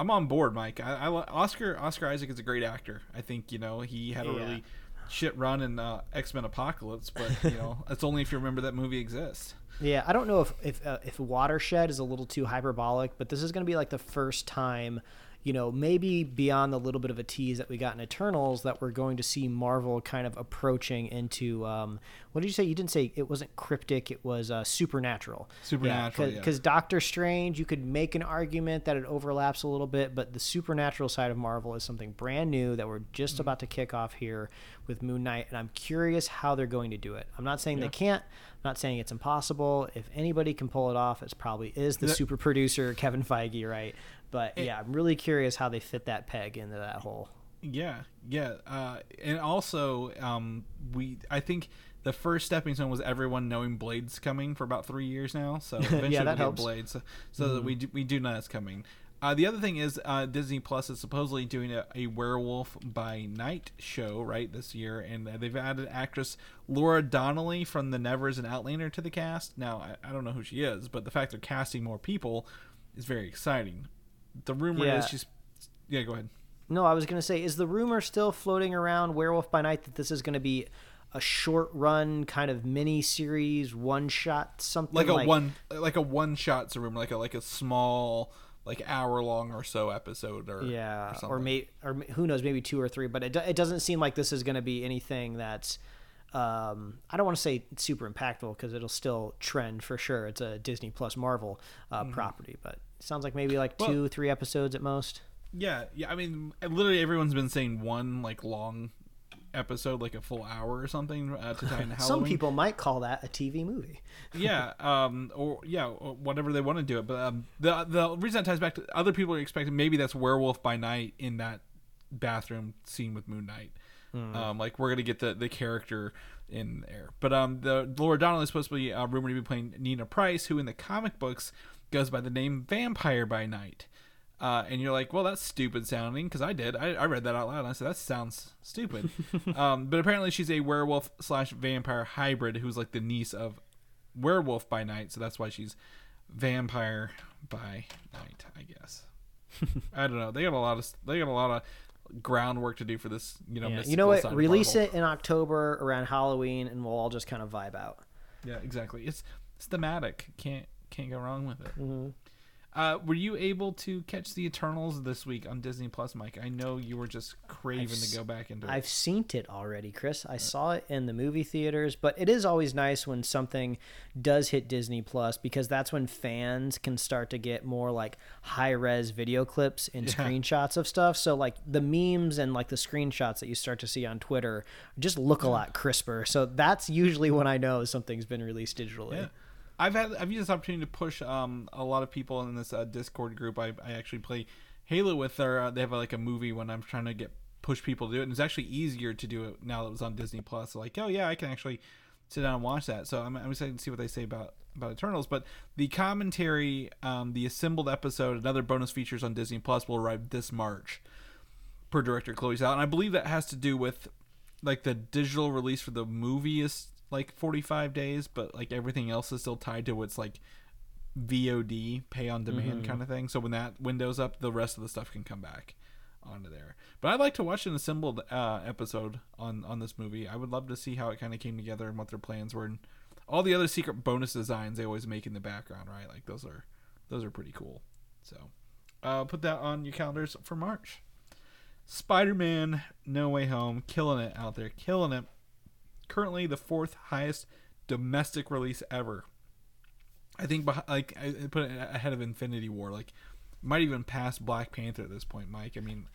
I'm on board, Mike. I, I Oscar Oscar Isaac is a great actor. I think you know he had a Yeah. really shit run in uh, X Men Apocalypse, but you know it's only if you remember that movie exists. Yeah, I don't know if if uh, if watershed is a little too hyperbolic, but this is going to be like the first time, you know, maybe beyond the little bit of a tease that we got in Eternals, that we're going to see Marvel kind of approaching into. Um, what did you say? You didn't say it wasn't cryptic; it was uh, supernatural. Supernatural, yeah. Because Doctor Strange, you could make an argument that it overlaps a little bit, but the supernatural side of Marvel is something brand new that we're just Mm-hmm. about to kick off here with Moon Knight, and I'm curious how they're going to do it. I'm not saying they can't. I'm not saying it's impossible. If anybody can pull it off, it probably is the That- super producer Kevin Feige, right? But yeah, I'm really curious how they fit that peg into that hole. Yeah, yeah, uh, and also um, we I think the first stepping stone was everyone knowing Blade's coming for about three years now. So eventually that we get helps. Blade, so, so that we do, we do know it's coming. Uh, the other thing is uh, Disney Plus is supposedly doing a, a Werewolf by Night show right this year, and uh, they've added actress Laura Donnelly from The Nevers and Outlander to the cast. Now I, I don't know who she is, but the fact they're casting more people is very exciting. The rumor Yeah. is she's yeah. Go ahead. No, I was going to say, is the rumor still floating around Werewolf by Night that this is going to be a short run kind of mini series, one shot, something like a one like a one shot room like a like a small like hour long or so episode or Yeah, or, or, may or who knows, maybe two or three. But it, it doesn't seem like this is going to be anything that's. Um, I don't want to say super impactful because it'll still trend for sure. It's a Disney Plus Marvel uh, property, but it sounds like maybe like Mm-hmm. Well- two, three episodes at most. yeah yeah i mean literally everyone's been saying one like long episode like a full hour or something uh, to tie into Halloween. Some people might call that a TV movie. yeah um or yeah or whatever they want to do it but um the the reason that ties back to other people are expecting maybe that's werewolf by night in that bathroom scene with moon knight um like we're gonna get the the character in there but um the laura donnelly is supposed to be uh, rumored to be playing nina price who in the comic books goes by the name vampire by night uh, and you're like, well, that's stupid sounding because I did. I, I read that out loud and I said that sounds stupid. um, but apparently she's a werewolf slash vampire hybrid who's like the niece of werewolf by night, so that's why she's vampire by night. I guess. I don't know. They got a lot of they got a lot of groundwork to do for this. You know, Yeah. You know what? Release Marvel. it in October around Halloween, and we'll all just kind of vibe out. Yeah, exactly. It's it's thematic. Can't can't go wrong with it. Mm-hmm. Uh, were you able to catch the Eternals this week on Disney Plus, Mike? I know you were just craving I've to go back into it. I've seen it already, Chris. I saw it in the movie theaters, but it is always nice when something does hit Disney Plus because that's when fans can start to get more like high res video clips and Yeah. screenshots of stuff. So like the memes and like the screenshots that you start to see on Twitter just look a lot crisper. So that's usually when I know something's been released digitally. Yeah. I've had I've used this opportunity to push um a lot of people in this uh, Discord group. I, I actually play Halo with their uh, they have like a movie when I'm trying to get push people to do it, and it's actually easier to do it now that it was on Disney Plus. like, oh yeah, I can actually sit down and watch that. So I'm I'm excited to see what they say about about Eternals. But the commentary, um, the assembled episode, and other bonus features on Disney Plus will arrive this March per director Chloe Zhao, and I believe that has to do with like the digital release for the movie is like 45 days, but like everything else is still tied to what's like VOD, pay on demand kind of thing. So when that window's up, the rest of the stuff can come back onto there. But I'd like to watch an assembled uh, episode on on this movie. I would love to see how it kind of came together and what their plans were, and all the other secret bonus designs they always make in the background. Right, like those are those are pretty cool. So uh, put that on your calendars for March. Spider-Man: No Way Home, killing it out there, killing it. Currently the fourth highest domestic release ever. I think like I put it ahead of Infinity War. Like might even pass Black Panther at this point, Mike. I mean,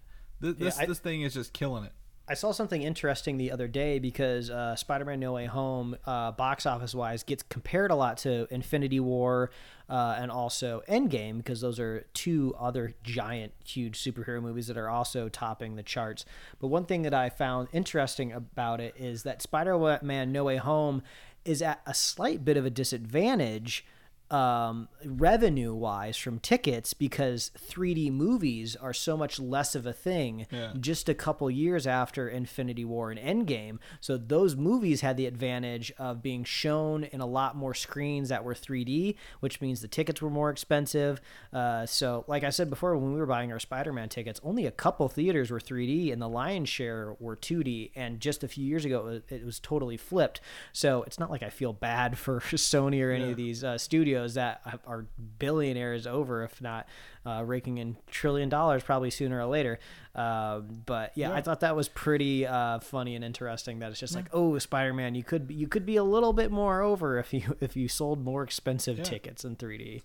th- this I- this thing is just killing it. I saw something interesting the other day because uh, Spider-Man: No Way Home, uh, box office-wise, gets compared a lot to Infinity War uh, and also Endgame because those are two other giant, huge superhero movies that are also topping the charts. But one thing that I found interesting about it is that Spider-Man: No Way Home is at a slight bit of a disadvantage um, revenue wise from tickets because 3D movies are so much less of a thing Yeah. just a couple years after Infinity War and Endgame. So those movies had the advantage of being shown in a lot more screens that were 3D, which means the tickets were more expensive. Uh, so, like I said before, when we were buying our Spider Man tickets, only a couple theaters were 3D and the lion's share were 2D. And just a few years ago, it was, it was totally flipped. So it's not like I feel bad for Sony or any Yeah. of these uh, studios that are billionaires over, if not uh, raking in trillion dollars probably sooner or later. Um, but yeah, I thought that was pretty uh, funny and interesting. That it's just like, oh, Spider Man, you could be, you could be a little bit more over if you if you sold more expensive Yeah. tickets in 3D.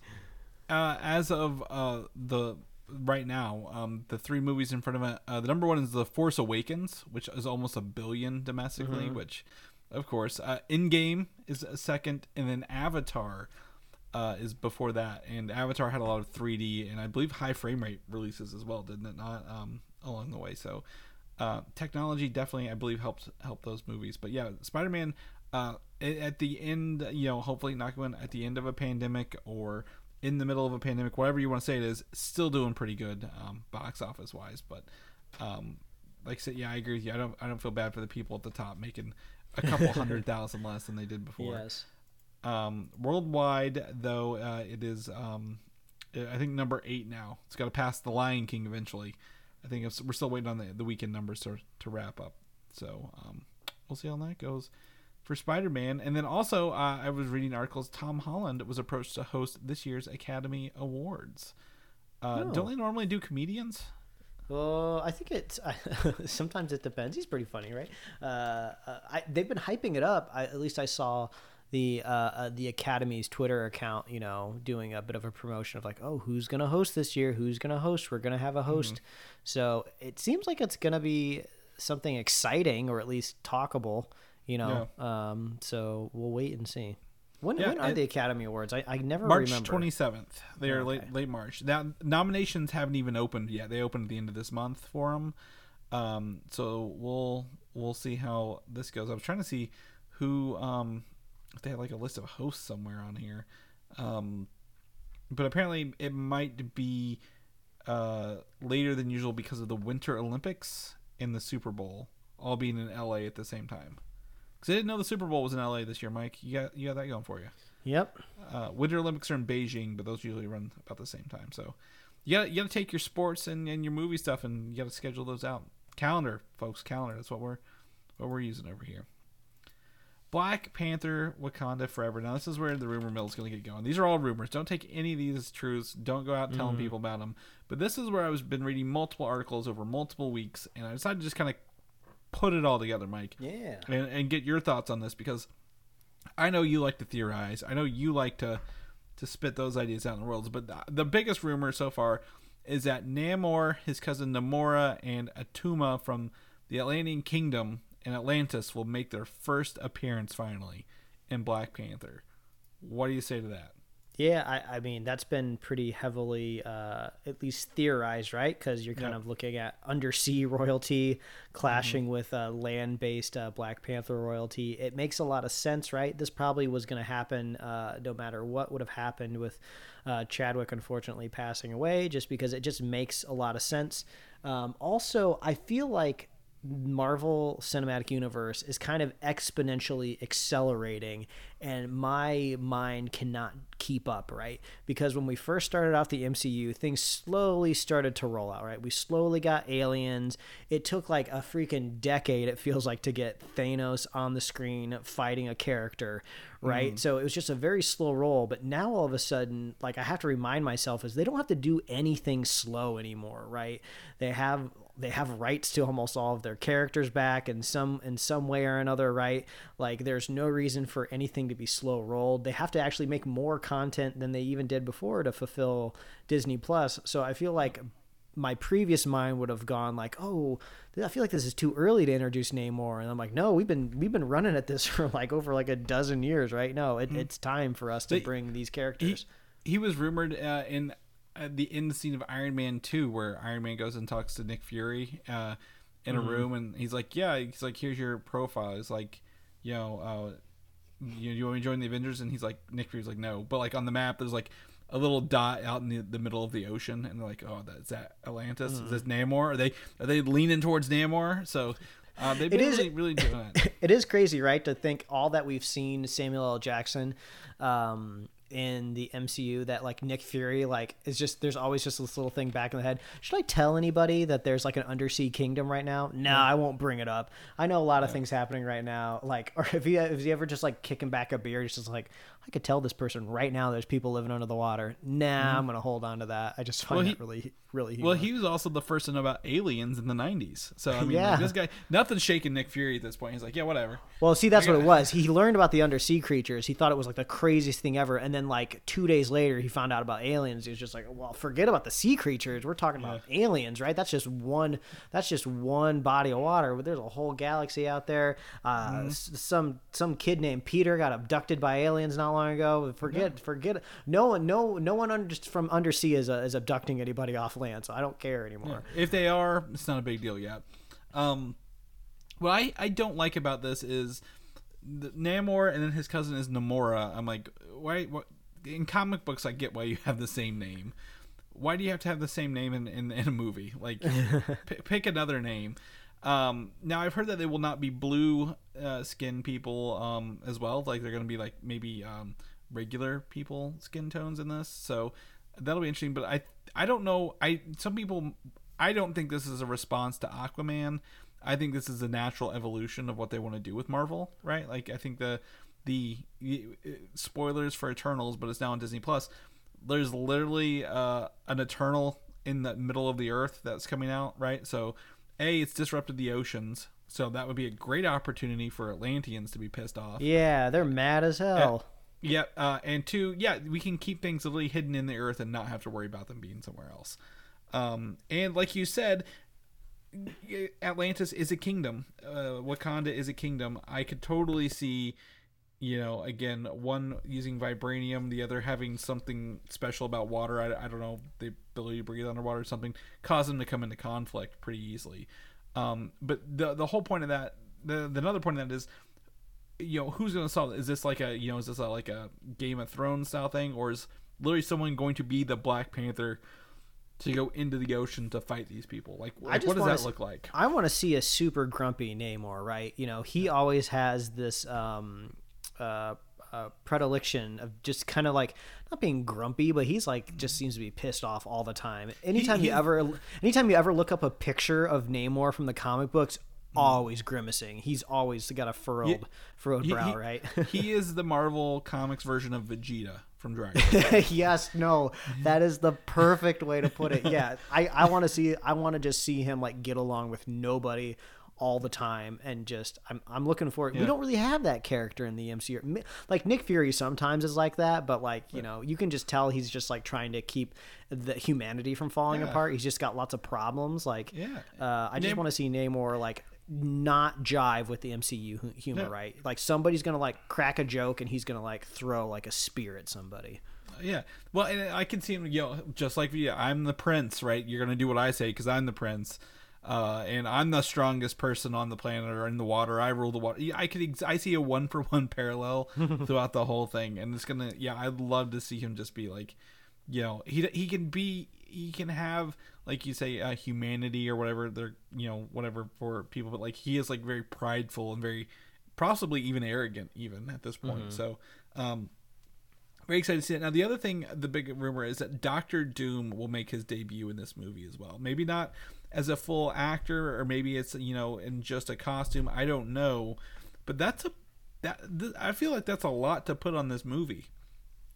Uh, as of uh, the right now, um, the three movies in front of it, uh, the number one is The Force Awakens, which is almost a billion domestically. Which, of course, uh, Endgame is a second, and then Avatar uh, is before that. And Avatar had a lot of 3D and I believe high frame rate releases as well, didn't it? Not um, along the way. So uh, technology definitely, I believe, helped help those movies. But yeah, Spider Man. Uh, at the end, you know, hopefully not going at the end of a pandemic or in the middle of a pandemic, whatever you want to say it is, still doing pretty good um, box office wise. But um, like I said, yeah, I agree with you. I don't, I don't feel bad for the people at the top making a couple hundred thousand less than they did before. Yes. Um, worldwide, though, uh, it is um, I think number eight now. It's got to pass The Lion King eventually. I think it's, we're still waiting on the, the weekend numbers to to wrap up. So um, we'll see how that goes for Spider-Man. And then also, uh, I was reading articles. Tom Holland was approached to host this year's Academy Awards. Uh, Oh. Don't they normally do comedians? Well, I think it's sometimes it depends. He's pretty funny, right? Uh, uh, I, they've been hyping it up. I, at least I saw the uh, uh, the Academy's Twitter account, you know, doing a bit of a promotion of like, oh, who's gonna host this year? Who's gonna host? We're gonna have a host. So it seems like it's gonna be something exciting or at least talkable, you know. Um, so we'll wait and see. When, Yeah, when are and- the Academy Awards? I, I never March remember. twenty seventh. They are Okay. late late March. Now nominations haven't even opened yet. They open at the end of this month for them. Um, so we'll we'll see how this goes. I was trying to see who um, if they had like a list of hosts somewhere on here, um, but apparently it might be uh, later than usual because of the Winter Olympics and the Super Bowl all being in LA at the same time. Because I didn't know the Super Bowl was in LA this year, Mike. You got you got that going for you. Yep. Uh, Winter Olympics are in Beijing, but those usually run about the same time. So you got you got to take your sports and, and your movie stuff, and you got to schedule those out. Calendar, folks, calendar. That's what we're what we're using over here. Black Panther Wakanda Forever. Now this is where the rumor mill is going to get going. These are all rumors. Don't take any of these as truths. Don't go out telling mm-hmm. people about them. But this is where I was been reading multiple articles over multiple weeks, and I decided to just kind of put it all together, Mike Yeah. and, and get your thoughts on this because I know you like to theorize. I know you like to to spit those ideas out in the world. But the, the biggest rumor so far is that Namor, his cousin Namora, and Atuma from the Atlantean Kingdom and Atlantis will make their first appearance finally in Black Panther. What do you say to that? Yeah, I, I mean that's been pretty heavily, uh, at least theorized, right? Because you're kind Yeah. of looking at undersea royalty clashing with uh, land-based uh, Black Panther royalty. It makes a lot of sense, right? This probably was going to happen, uh, no matter what would have happened with uh, Chadwick, unfortunately passing away, just because it just makes a lot of sense. Um, also, I feel like Marvel Cinematic Universe is kind of exponentially accelerating, and my mind cannot keep up, right? Because when we first started off the MCU, things slowly started to roll out, right? We slowly got aliens. It took like a freaking decade, it feels like, to get Thanos on the screen fighting a character, right? Mm. So it was just a very slow roll. But now all of a sudden, like I have to remind myself is they don't have to do anything slow anymore, right? They have they have rights to almost all of their characters back in some in some way or another, right? Like there's no reason for anything to be slow rolled. They have to actually make more content than they even did before to fulfill Disney Plus. So I feel like my previous mind would have gone like, "Oh, I feel like this is too early to introduce Namor," and I'm like, "No, we've been we've been running at this for like over like a dozen years, right? No, it, it's time for us to They- bring these characters." he was rumored uh, in the end scene of Iron Man 2 where Iron Man goes and talks to Nick Fury uh, in a room and he's like, "Yeah, he's like, here's your profile." It's like, you know, uh, you, you want me to join the Avengers? And he's like, Nick Fury's like, "No." But like on the map, there's like a little dot out in the, the middle of the ocean, and they're like, "Oh, that's that Atlantis? Is this Namor? Are they are they leaning towards Namor?" So uh, they've been is- really really doing it. it is crazy, right, to think all that we've seen Samuel L. Jackson um, in the MCU that like Nick Fury like is just there's always just this little thing back in the head. Should I tell anybody that there's like an undersea kingdom right now? No, I won't bring it up. I know a lot of things happening right now. Like, or if he if he ever just like kicking back a beer, he's just like I could tell this person right now there's people living under the water. Nah, I'm gonna hold on to that. I just find Well, that he- really really. Well, he was also the first to know about aliens in the '90s. So I mean, Yeah. like, this guy, nothing's shaking Nick Fury at this point. He's like, "Yeah, whatever." Well, see, that's what it was. He learned about the undersea creatures. He thought it was like the craziest thing ever. And then, like, two days later, he found out about aliens. He was just like, well, forget about the sea creatures. We're talking about aliens, right? That's just one, that's just one body of water. But there's a whole galaxy out there. Uh, s- Some, some kid named Peter got abducted by aliens not long ago. Forget, forget. No one, no, no one under, from undersea is, uh, is abducting anybody off land. So I don't care anymore. If they are, it's not a big deal yet. Um, what I, I don't like about this is the Namor and then his cousin is Namora. I'm like, why? What? In comic books, I get why you have the same name. Why do you have to have the same name in, in, in a movie? Like, p- pick another name. Um, now I've heard that they will not be blue uh, skin people um, as well. Like they're going to be like maybe um, regular people skin tones in this. So that'll be interesting. But I I don't know. I some people I don't think this is a response to Aquaman. I think this is a natural evolution of what they want to do with Marvel, right? Like I think the the uh, spoilers for Eternals, but it's now on Disney Plus. There's literally uh, an Eternal in the middle of the Earth that's coming out, right? So, a it's disrupted the oceans, so that would be a great opportunity for Atlanteans to be pissed off. Yeah, they're mad as hell. Yeah, uh, and two, yeah, we can keep things literally hidden in the earth and not have to worry about them being somewhere else. Um, and like you said, Atlantis is a kingdom. Uh, Wakanda is a kingdom. I could totally see, you know, again, one using vibranium, the other having something special about water. I, I don't know, the ability to breathe underwater or something, cause them to come into conflict pretty easily. Um, but the the whole point of that, the, the another point of that is, you know, who's going to solve it? Is this like a, you know, is this a, like a Game of Thrones style thing, or is literally someone going to be the Black Panther? To go into the ocean to fight these people, like, like what does that s- look like? I want to see a super grumpy Namor, right? You know, he always has this um, uh, a predilection of just kind of like not being grumpy, but he's like just seems to be pissed off all the time. Anytime you he- ever, anytime you ever look up a picture of Namor from the comic books, always grimacing. He's always got a furrowed, furrowed He- brow, he- right? he is the Marvel Comics version of Vegeta from Dragon. Ball. yes, no, that is the perfect way to put it. Yeah, I, I want to see, I want to just see him like get along with nobody all the time and just I'm I'm looking for it. We don't really have that character in the MCU. Like Nick Fury sometimes is like that, but like, you know, you can just tell he's just like trying to keep the humanity from falling Yeah. apart. He's just got lots of problems like Yeah. uh, I just want to see Namor like not jive with the MCU humor, Yeah. right? Like somebody's going to like crack a joke and he's going to like throw like a spear at somebody. yeah. Well, and I can see him, you know, just like Vegeta. I'm the prince, right? You're gonna do what I say because I'm the prince. Uh, and I'm the strongest person on the planet or in the water. I rule the water. I could, ex- I see a one for one parallel throughout the whole thing, and it's gonna, yeah, I'd love to see him just be like, you know, he he can be, he can have, like you say, uh, humanity or whatever they're, you know, whatever for people, but like he is like very prideful and very, possibly even arrogant, even at this point. So, um, very excited to see it. Now, the other thing, the big rumor is that Doctor Doom will make his debut in this movie as well. Maybe not as a full actor, or maybe it's you know in just a costume. I don't know, but that's a that th- I feel like that's a lot to put on this movie.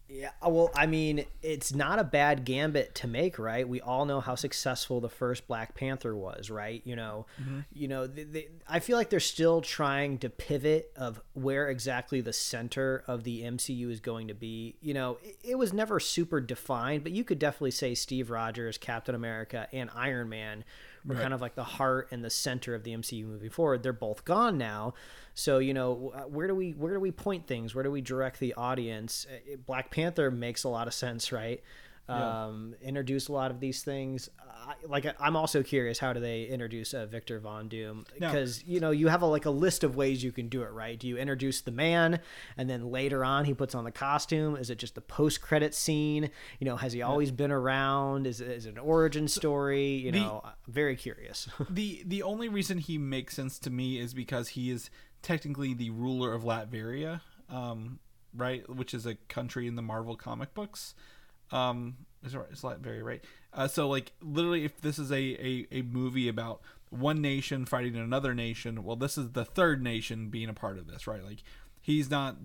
Yeah, uh, well, I mean, it's not a bad gambit to make, right? We all know how successful the first Black Panther was, right? You know, you know, they, they, I feel like they're still trying to pivot of where exactly the center of the MCU is going to be. You know, it, it was never super defined, but you could definitely say Steve Rogers, Captain America, and Iron Man were Right. kind of like the heart and the center of the MCU moving forward. They're both gone now. So you know, uh, where do we where do we point things? Where do we direct the audience? Uh, Black Panther makes a lot of sense, right? Um, introduce a lot of these things. I, like I'm also curious, how do they introduce uh, Victor Von Doom? Because you know you have a, like a list of ways you can do it, right? Do you introduce the man, and then later on he puts on the costume? Is it just the post credit scene? You know, has he always been around? Is, it- is it an origin story? You the- know, I'm very curious. the The only reason he makes sense to me is because he is technically the ruler of Latveria, um, right, which is a country in the Marvel comic books. Um, is it's right? very right? Uh, so like literally, if this is a, a a movie about one nation fighting another nation, well, this is the third nation being a part of this, right? Like he's not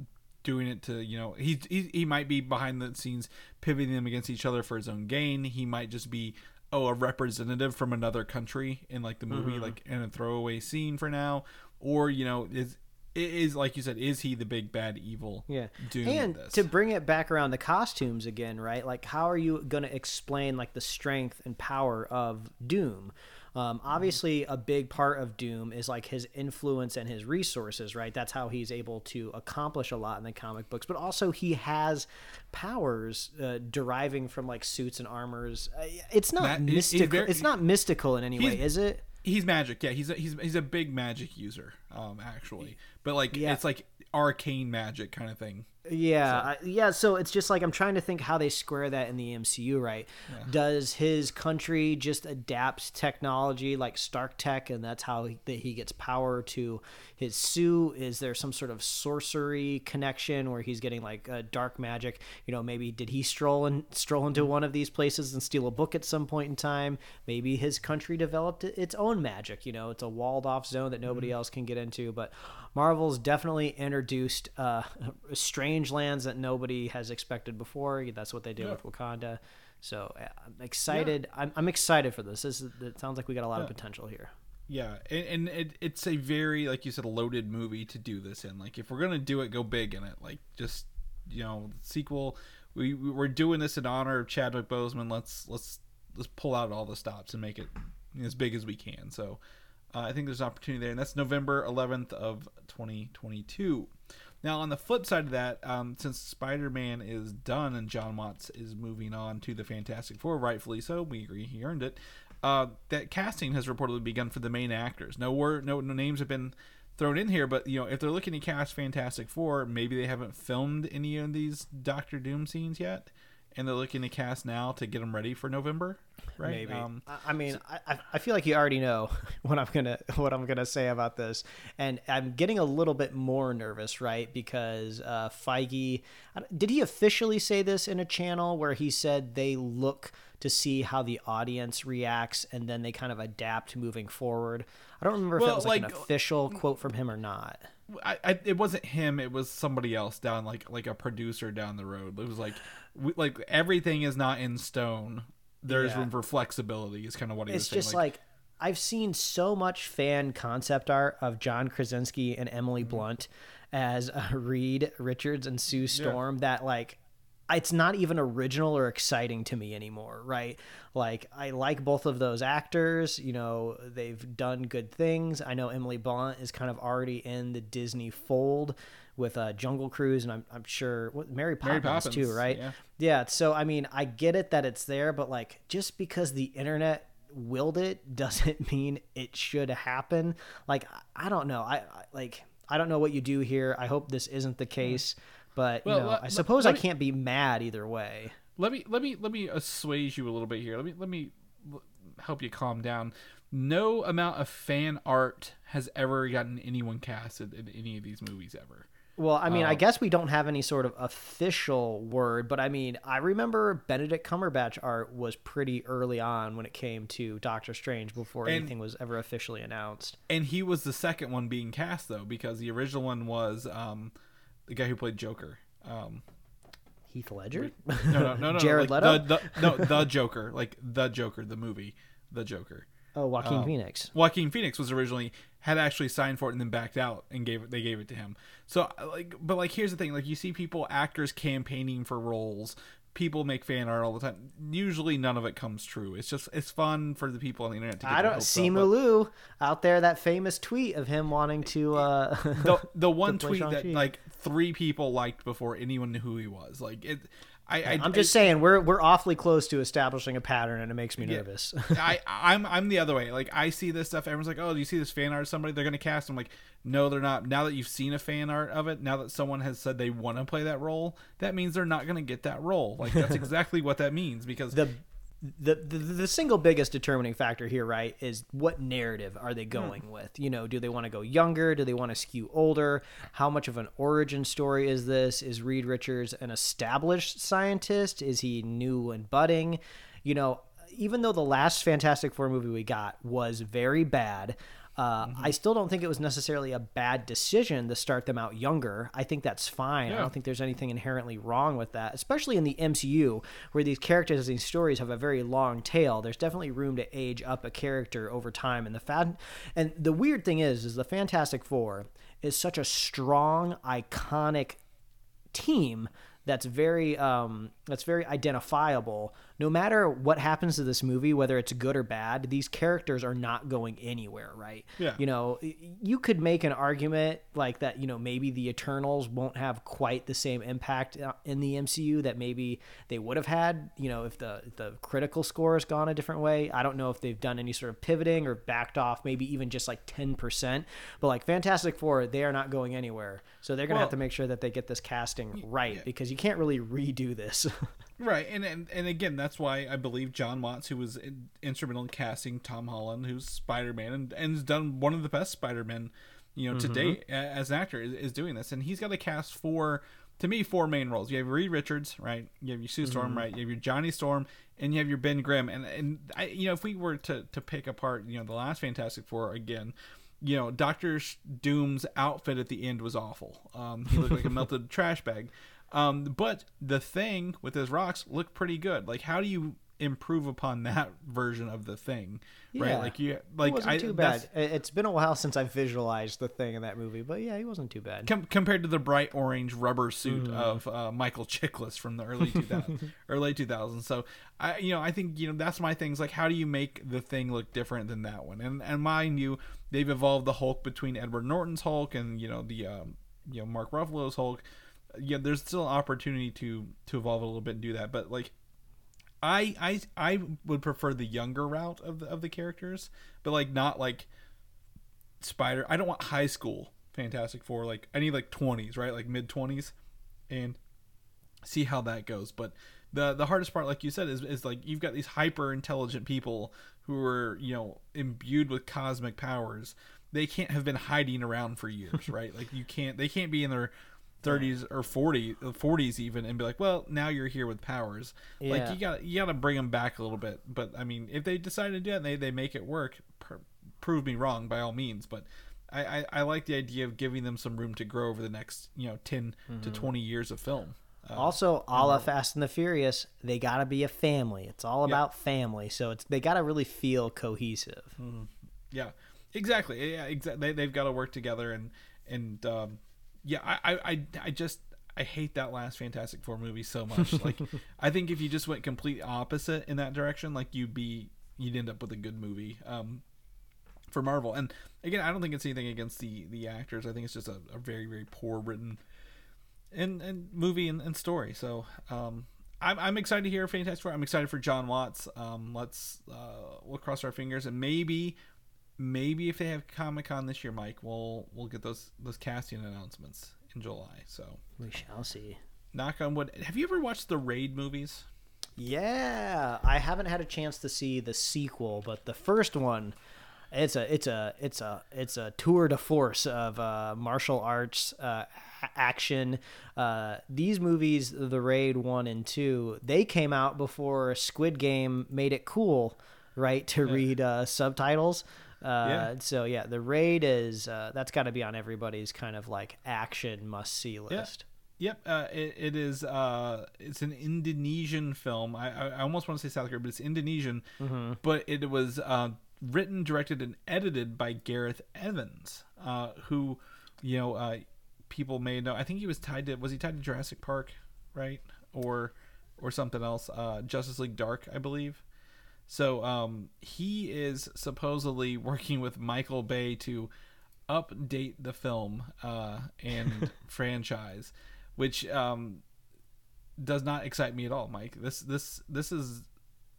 doing it to you know he, he he might be behind the scenes pivoting them against each other for his own gain he might just be oh a representative from another country in like the movie like in a throwaway scene for now or you know is is like you said is he the big bad evil Yeah. doom and to bring it back around the costumes again, right? Like, how are you going to explain like the strength and power of Doom? Um, obviously, a big part of Doom is like his influence and his resources, right? That's how he's able to accomplish a lot in the comic books. But also, he has powers uh, deriving from like suits and armors. Uh, it's not That- mystical. very- it's not mystical in any way, is it? he's magic yeah he's a, he's he's a big magic user um actually but like Yeah. it's like arcane magic kind of thing Yeah, I- yeah. So it's just like I'm trying to think how they square that in the MCU, right? Does his country just adapt technology like Stark Tech, and that's how he, that he gets power to his suit? Is there some sort of sorcery connection where he's getting like uh, dark magic? You know, maybe did he stroll and stroll into one of these places and steal a book at some point in time? Maybe his country developed its own magic. You know, it's a walled off zone that nobody else can get into, but. Marvel's definitely introduced uh, strange lands that nobody has expected before. That's what they did Yeah. with Wakanda. So uh, I'm excited. I'm, I'm excited for this. This is, it sounds like we got a lot of potential here. Yeah, and, and it, it's a very like you said, a loaded movie to do this in. Like if we're gonna do it, go big in it. Like just you know, sequel. We we- we're doing this in honor of Chadwick Boseman. Let's let's let's pull out all the stops and make it as big as we can. So uh, I think there's an opportunity there, and that's November 11th of 2022. Now on the flip side of that, um, since Spider-Man is done and Jon Watts is moving on to the Fantastic Four, rightfully so, we agree he earned it. Uh, that casting has reportedly begun for the main actors. No word, no, no names have been thrown in here, but you know if they're looking to cast Fantastic Four, maybe they haven't filmed any of these Doctor Doom scenes yet, and they're looking to cast now to get them ready for November, right? Maybe. Um, I- I mean, I, I- I feel like you already know what I'm gonna what I'm gonna say about this, and I'm getting a little bit more nervous, right? Because uh, Feige, did he officially say this in a channel where he said they look to see how the audience reacts and then they kind of adapt moving forward? I don't remember if that was like, like- an official quote from him or not. I, I it wasn't him. It was somebody else down like like a producer down the road. It was like we, like everything is not in stone. There's Yeah. room for flexibility. Is kind of what he it's was saying. It's just like, I've seen so much fan concept art of John Krasinski and Emily Mm-hmm. Blunt as uh, Reed Richards and Sue Storm that like it's not even original or exciting to me anymore, right? Like I like both of those actors, you know, they've done good things. I know Emily Blunt is kind of already in the Disney fold with uh, Jungle Cruise and I'm, I'm sure what Mary Poppins, Mary too, right? yeah. Yeah, so I mean, I get it that it's there, but like just because the internet willed it doesn't mean it should happen. Like I don't know. I, I like I don't know what you do here. I hope this isn't the case, but Well, you know, let- I suppose let I can't be mad either way. let me let me let me assuage you a little bit here. Let me let me help you calm down. No amount of fan art has ever gotten anyone casted in any of these movies ever. Well, I mean, I Um, guess we don't have any sort of official word, but I mean, I remember Benedict Cumberbatch art was pretty early on when it came to Doctor Strange before And- anything was ever officially announced. And he was the second one being cast though, because the original one was um, the guy who played Joker. Um, Heath Ledger? no, no, no, no, Jared like Leto? The, the, no, the Joker, like the Joker, the movie, the Joker. oh, Joaquin Um, Phoenix. Joaquin Phoenix was originally had actually signed for it and then backed out and gave it they gave it to him. So like but like here's the thing, like you see people actors campaigning for roles. People make fan art all the time. Usually none of it comes true. It's just it's fun for the people on the internet to get I don't see but out there that famous tweet of him wanting to uh The the one tweet that like three people liked before anyone knew who he was. Like it I, I I'm just saying we're we're awfully close to establishing a pattern and it makes me Yeah. nervous. I I'm I'm the other way. Like I see this stuff, everyone's like, "Oh, do you see this fan art? of Somebody they're gonna cast." I'm like, "No, they're not." Now that you've seen a fan art of it, now that someone has said they want to play that role, that means they're not gonna get that role. Like that's exactly what that means because the the, the the single biggest determining factor here, right, is what narrative are they hmm. going with? You know, do they want to go younger? Do they want to skew older? How much of an origin story is this? Is Reed Richards an established scientist? Is he new and budding? You know, even though the last Fantastic Four movie we got was very bad, uh, I still don't think it was necessarily a bad decision to start them out younger. I think that's fine. I don't think there's anything inherently wrong with that, especially in the MCU where these characters and these stories have a very long tail. There's definitely room to age up a character over time. And the fan, and the weird thing is, is the Fantastic Four is such a strong, iconic team that's very um that's very identifiable no matter what happens to this movie whether it's good or bad these characters are not going anywhere right? Yeah. you know you could make an argument like that you know maybe the eternals won't have quite the same impact uh, in the mcu that maybe they would have had you know if the the critical score has gone a different way. I don't know if they've done any sort of pivoting or backed off maybe even just like 10% but like fantastic four they are not going anywhere. So they're gonna Well- have to make sure that they get this casting right because you can't really redo this right and, and and again that's why I believe Jon Watts, who was in, instrumental in casting Tom Holland, who's Spider Man and and has done one of the best Spider Men, you know, to date as an actor is, is doing this, and he's got to cast four. To me, four main roles. You have Reed Richards, right? You have your Sue Storm, right? You have your Johnny Storm, and you have your Ben Grimm. And and I, you know, if we were to to pick apart, you know, the last Fantastic Four again, you know, Doctor Doom's outfit at the end was awful. Um, he looked like a melted trash bag. Um, but the thing with his rocks looked pretty good. Like, how do you improve upon that version of the thing? Right? Yeah. Like you, like it wasn't I, too bad It- it's been a while since i visualized the thing in that movie but yeah he wasn't too bad Com- compared to the bright orange rubber suit Mm-hmm. of uh, Michael Chiklis from the early 2000s or late 2000s. So I, you know, I think you know that's my things. Like, how do you make the thing look different than that one? And and mind you, they've evolved the Hulk between Edward Norton's Hulk and you know the um, you know Mark Ruffalo's Hulk. Yeah, there's still an opportunity to to evolve a little bit and do that, but like. I, I I would prefer the younger route of the of the characters, but like not like Spider. I don't want high school Fantastic Four. Like I need like twenties, right? Like mid twenties, and see how that goes. But the the hardest part, like you said, is is like you've got these hyper intelligent people who are you know imbued with cosmic powers. They can't have been hiding around for years, right? like you can't. They can't be in their 30s or 40 40s even and be like well now you're here with powers like you got you got to bring them back a little bit but i mean if they decide to do it and they, they make it work pr- prove me wrong by all means but I, I i like the idea of giving them some room to grow over the next you know 10 to 20 years of film uh, Also, a la Fast and the Furious, they gotta be a family. It's all about family, so it's they gotta really feel cohesive. Yeah, exactly. Yeah, exactly. They, they've got to work together, and and um, yeah, I, I, I, just I hate that last Fantastic Four movie so much. Like, I think if you just went complete opposite in that direction, like you'd be you'd end up with a good movie. Um, for Marvel, and again, I don't think it's anything against the the actors. I think it's just a, a very very poor written and and movie and, and story. So um, I'm I'm excited to hear Fantastic Four. I'm excited for Jon Watts. Um, let's uh, we'll cross our fingers and maybe maybe if they have Comic Con this year, Mike, we'll we'll get those those casting announcements in July. So We shall see. knock on wood. Have you ever watched the Raid movies? Yeah, I haven't had a chance to see the sequel, but the first one, it's a it's a it's a it's a tour de force of uh, martial arts uh, action. Uh, these movies, The Raid one and two, they came out before Squid Game made it cool, right, to read uh, subtitles. Uh, Yeah. So yeah, The Raid is uh, that's got to be on everybody's kind of like action must see list. Yeah. Yep, uh, it, it is. Uh, it's an Indonesian film. I, I, I almost want to say South Korea, but it's Indonesian. But it was uh, written, directed, and edited by Gareth Evans, uh, who, you know, uh, people may know. I think he was tied to. Was he tied to Jurassic Park, right, or or something else? Uh, Justice League Dark, I believe. So um, he is supposedly working with Michael Bay to update the film uh, and franchise, which um, does not excite me at all, Mike. This this this is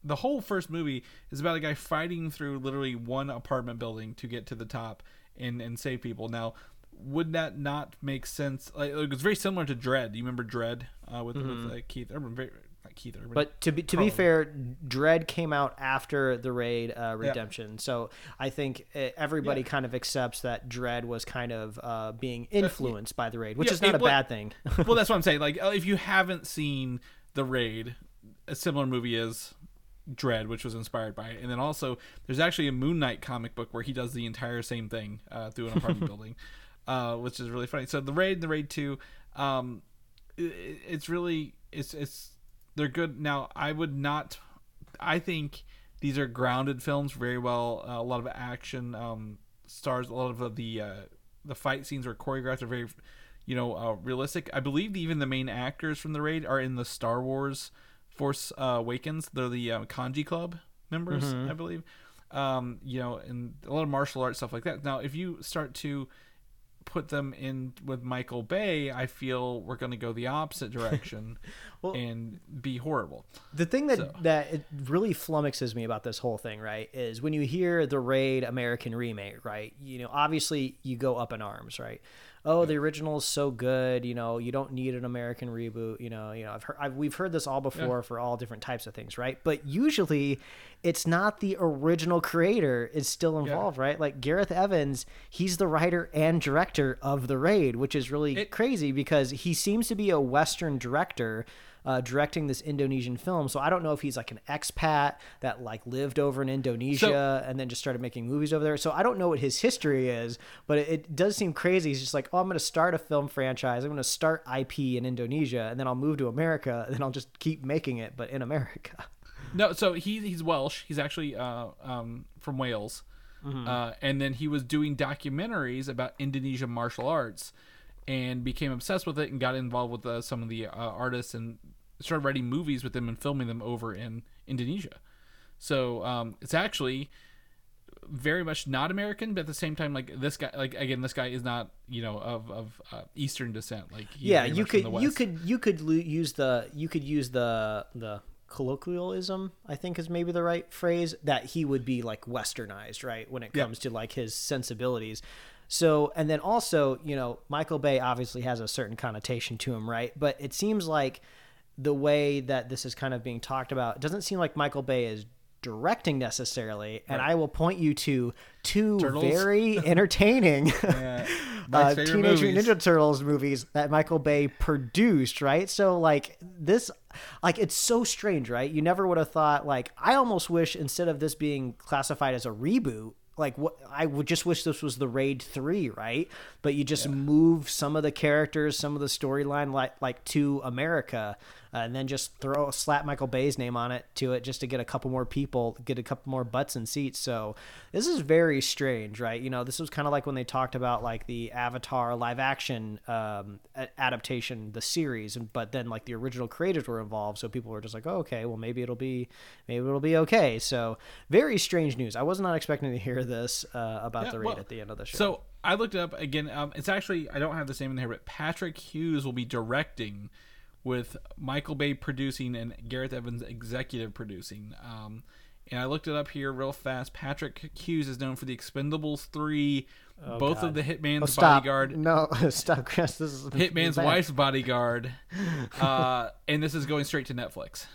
the whole first movie is about a guy fighting through literally one apartment building to get to the top and and save people. Now, would that not make sense? Like, it was very similar to Dredd. You remember Dredd uh, with with uh, Keith Urban? Very, Keith Urban. But to be to be fair, Dredd came out after the Raid uh, Redemption, so I think uh, everybody Yeah. kind of accepts that Dredd was kind of uh, being influenced by the Raid, which Yeah, is not it a wa- bad thing. well, that's what I'm saying. Like, if you haven't seen The Raid, a similar movie is Dredd, which was inspired by it. And then also, there's actually a Moon Knight comic book where he does the entire same thing uh, through an apartment building, uh, which is really funny. So The Raid, The Raid Two, um, it's really it's it's they're good. Now, I would not. I think these are grounded films, very well. Uh, a lot of action um, stars. A lot of the uh, the fight scenes are choreographed. Are very, you know, uh, realistic. I believe even the main actors from the raid are in the Star Wars Force uh, Awakens. They're the uh, Kanjiklub members, I believe. Um, you know, and a lot of martial arts stuff like that. Now, if you start to put them in with Michael Bay, I feel we're going to go the opposite direction and be horrible. The thing that So- that it really flummoxes me about this whole thing, right, is when you hear the Raid American remake, right? You know, obviously you go up in arms, right? Oh, the original is so good. You know, you don't need an American reboot. You know, you know, I've heard, I've, we've heard this all before for all different types of things, right? But usually, it's not the original creator is still involved, right? Like Gareth Evans, he's the writer and director of the Raid, which is really It- crazy because he seems to be a Western director uh, directing this Indonesian film. So I don't know if he's like an expat that like lived over in Indonesia and then just started making movies over there. So I don't know what his history is, but it, it does seem crazy. He's just like, oh, I'm going to start a film franchise. I'm going to start IP in Indonesia, and then I'll move to America, and then I'll just keep making it, but in America. No, so he he's Welsh. He's actually uh, um, from Wales, uh, and then he was doing documentaries about Indonesian martial arts, and became obsessed with it and got involved with uh, some of the uh, artists and started writing movies with them and filming them over in Indonesia. So um, it's actually very much not American, but at the same time, like this guy, like again, this guy is not you know of of uh, Eastern descent. Like yeah, you could you could you could use the you could use the the colloquialism i think is maybe the right phrase that he would be like westernized right when it Yeah. comes to like his sensibilities so and then also you know michael bay obviously has a certain connotation to him right but it seems like the way that this is kind of being talked about, it doesn't seem like Michael Bay is directing necessarily. And I will point you to two Turtles? very entertaining Yeah. uh, Teenage movies. Ninja Turtles movies that Michael Bay produced, right? So like this, like it's so strange, right? You never would have thought. Like I almost wish instead of this being classified as a reboot. Like what I would just wish this was the raid three, right? But you just move some of the characters, some of the storyline, like like to America, uh, and then just throw slap Michael Bay's name on it to it, just to get a couple more people, get a couple more butts and seats. So this is very strange, right? You know, this was kind of like when they talked about like the Avatar live action um, a- adaptation, the series, and but then like the original creators were involved, so people were just like, oh, okay, well maybe it'll be maybe it'll be okay. So very strange news. I was not expecting to hear this uh, about Yeah, the raid well, at the end of the show. So I looked it up again. Um, it's actually I don't have the same in here, but Patrick Hughes will be directing, with Michael Bay producing and Gareth Evans executive producing. Um, and I looked it up here real fast. Patrick Hughes is known for the Expendables three, both of the Hitman's Oh, stop. Bodyguard, No, stop, Chris. This is Hitman's bad. Wife's Bodyguard, uh, and this is going straight to Netflix.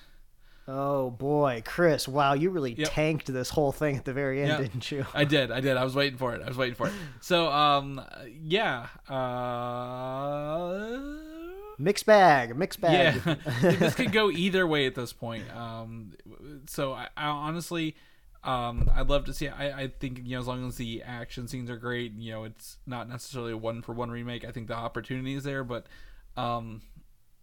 Oh boy, Chris! Wow, you really Yep. tanked this whole thing at the very end, Yeah. didn't you? I did. I did. I was waiting for it. I was waiting for it. So, um, yeah. Uh, Mixed bag, mixed bag. yeah. this could go either way at this point. Um, so I, I honestly, um, I'd love to see. I, I think you know as long as the action scenes are great, you know, it's not necessarily a one for one remake. I think the opportunity is there, but um,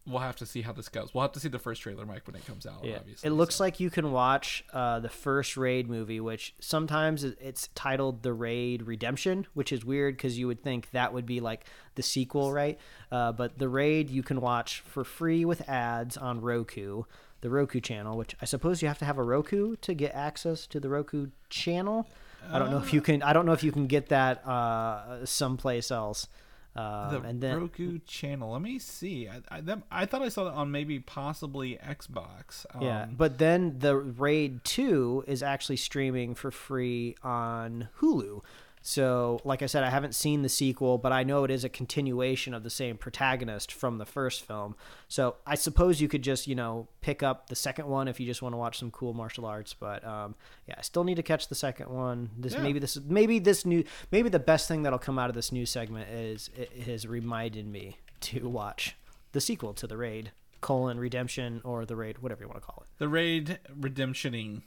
we'll have to see how this goes. We'll have to see the first trailer, Mike, when it comes out. Yeah. Obviously, It looks so. like you can watch uh, the first Raid movie, which sometimes it's titled The Raid Redemption, which is weird because you would think that would be like the sequel, right? Uh, but The Raid you can watch for free with ads on Roku, the Roku channel, which I suppose you have to have a Roku to get access to the Roku channel. I don't know if you can. I don't know if you can get that uh, someplace else. Um, the and then Roku channel. Let me see. I, I, them, I thought I saw that on maybe possibly Xbox. Um, Yeah, but then the Raid 2 is actually streaming for free on Hulu. So, like I said, I haven't seen the sequel, but I know it is a continuation of the same protagonist from the first film. So, I suppose you could just, you know, pick up the second one if you just want to watch some cool martial arts. But um, yeah, I still need to catch the second one. This Yeah. maybe this maybe this new maybe the best thing that'll come out of this new segment is it has reminded me to watch the sequel to the Raid colon redemption or the Raid, whatever you want to call it. the raid redemptioning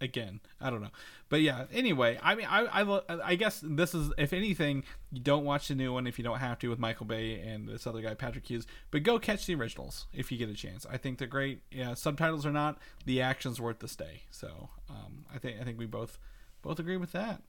again. I don't know. But yeah anyway i mean i I, I guess this is if anything you don't watch the new one if you don't have to with michael bay and this other guy patrick hughes but go catch the originals if you get a chance. I think they're great. Yeah subtitles or not the action's worth the stay. So um i think i think we both both agree with that.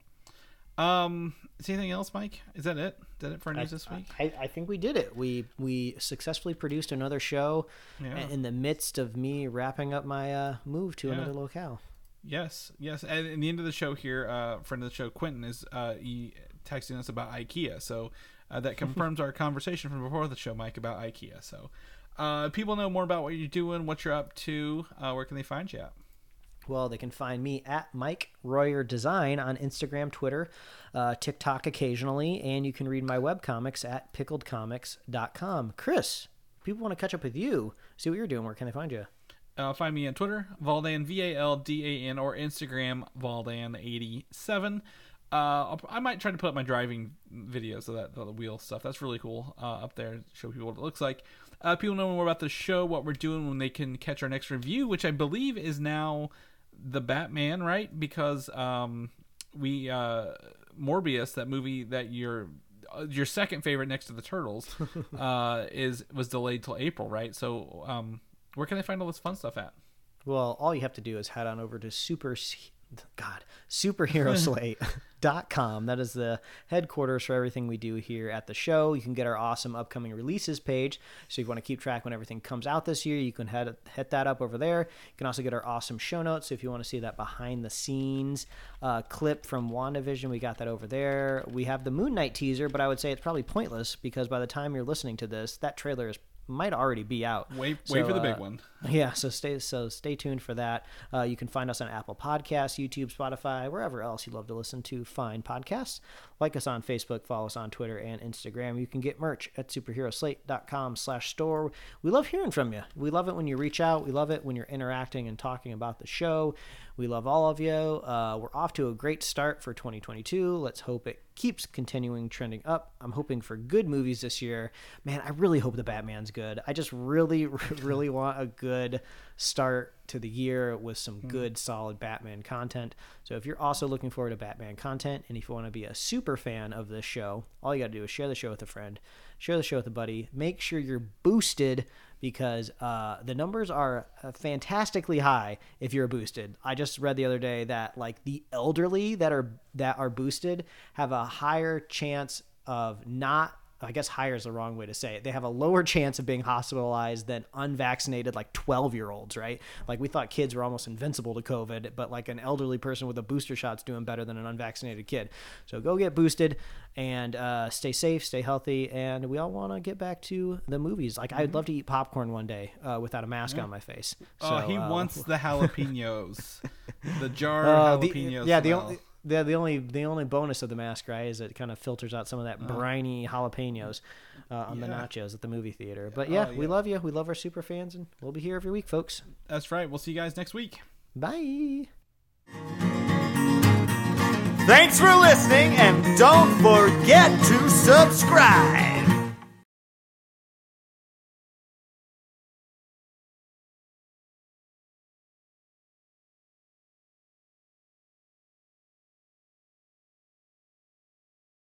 Um is anything else mike? Is that it? Is that it for news this week? I, I think we did it. We we successfully produced another show Yeah. in the midst of me wrapping up my uh, move to Yeah. another locale. Yes, yes. And in the end of the show here, uh, friend of the show, Quentin, is uh, texting us about IKEA. So uh, that confirms our conversation from before the show, Mike, about IKEA. So uh, people know more about what you're doing, what you're up to. Uh, where can they find you at? Well, they can find me at Mike Royer Design on Instagram, Twitter, uh, TikTok occasionally, and you can read my webcomics at pickledcomics.com. Chris, people want to catch up with you, see what you're doing. Where can they find you? Uh, find me on Twitter, Valdan, V A L D A N, or Instagram, Valdan87. Uh, I'll, might try to put up my driving videos of that the wheel stuff. That's really cool uh, up there. Show people what it looks like. Uh, people know more about the show, what we're doing when they can catch our next review, which I believe is now the Batman, right? Because um, we uh, Morbius, that movie that your uh, your second favorite next to the Turtles, uh, is was delayed till April, right? So um, where can they find all this fun stuff at? Well, all you have to do is head on over to super God, superheroslate.com. That is the headquarters for everything we do here at the show. You can get our awesome upcoming releases page. So if you want to keep track when everything comes out this year, you can head hit that up over there. You can also get our awesome show notes. So if you want to see that behind the scenes uh, clip from WandaVision, we got that over there. We have the Moon Knight teaser, but I would say it's probably pointless because by the time you're listening to this, that trailer is might already be out. Wait, So, wait for the big uh, one. Yeah, so stay so stay tuned for that. Uh, you can find us on Apple Podcasts, YouTube, Spotify, wherever else you love to listen to fine podcasts. Like us on Facebook, follow us on Twitter and Instagram. You can get merch at superheroslate.com slash store. We love hearing from you. We love it when you reach out. We love it when you're interacting and talking about the show. We love all of you. Uh, we're off to a great start for 2022. Let's hope it keeps continuing trending up. I'm hoping for good movies this year. Man, I really hope the Batman's good. I just really, really want a good start to the year with some good, solid Batman content. So if you're also looking forward to Batman content and if you want to be a super fan of this show, all you got to do is share the show with a friend, share the show with a buddy. Make sure you're boosted because uh, the numbers are uh, fantastically high if you're boosted. I just read the other day that like the elderly that are that are boosted have a higher chance of not I guess higher is the wrong way to say it. They have a lower chance of being hospitalized than unvaccinated, like 12 year olds, right? Like we thought kids were almost invincible to COVID, but like an elderly person with a booster shot's doing better than an unvaccinated kid. So go get boosted and uh, stay safe, stay healthy. And we all want to get back to the movies. Like I'd love to eat popcorn one day uh, without a mask on my face. oh, So, he uh, wants the jalapenos, the jar uh, of the- jalapenos. yeah, the only the, the only the only bonus of the mask, right, is it kind of filters out some of that briny jalapenos uh, on the Uh-huh. Nachos at the movie theater. But yeah, Oh, we love you. We love our super fans, and we'll be here every week, folks. That's right. We'll see you guys next week. Bye. Thanks for listening, and don't forget to subscribe.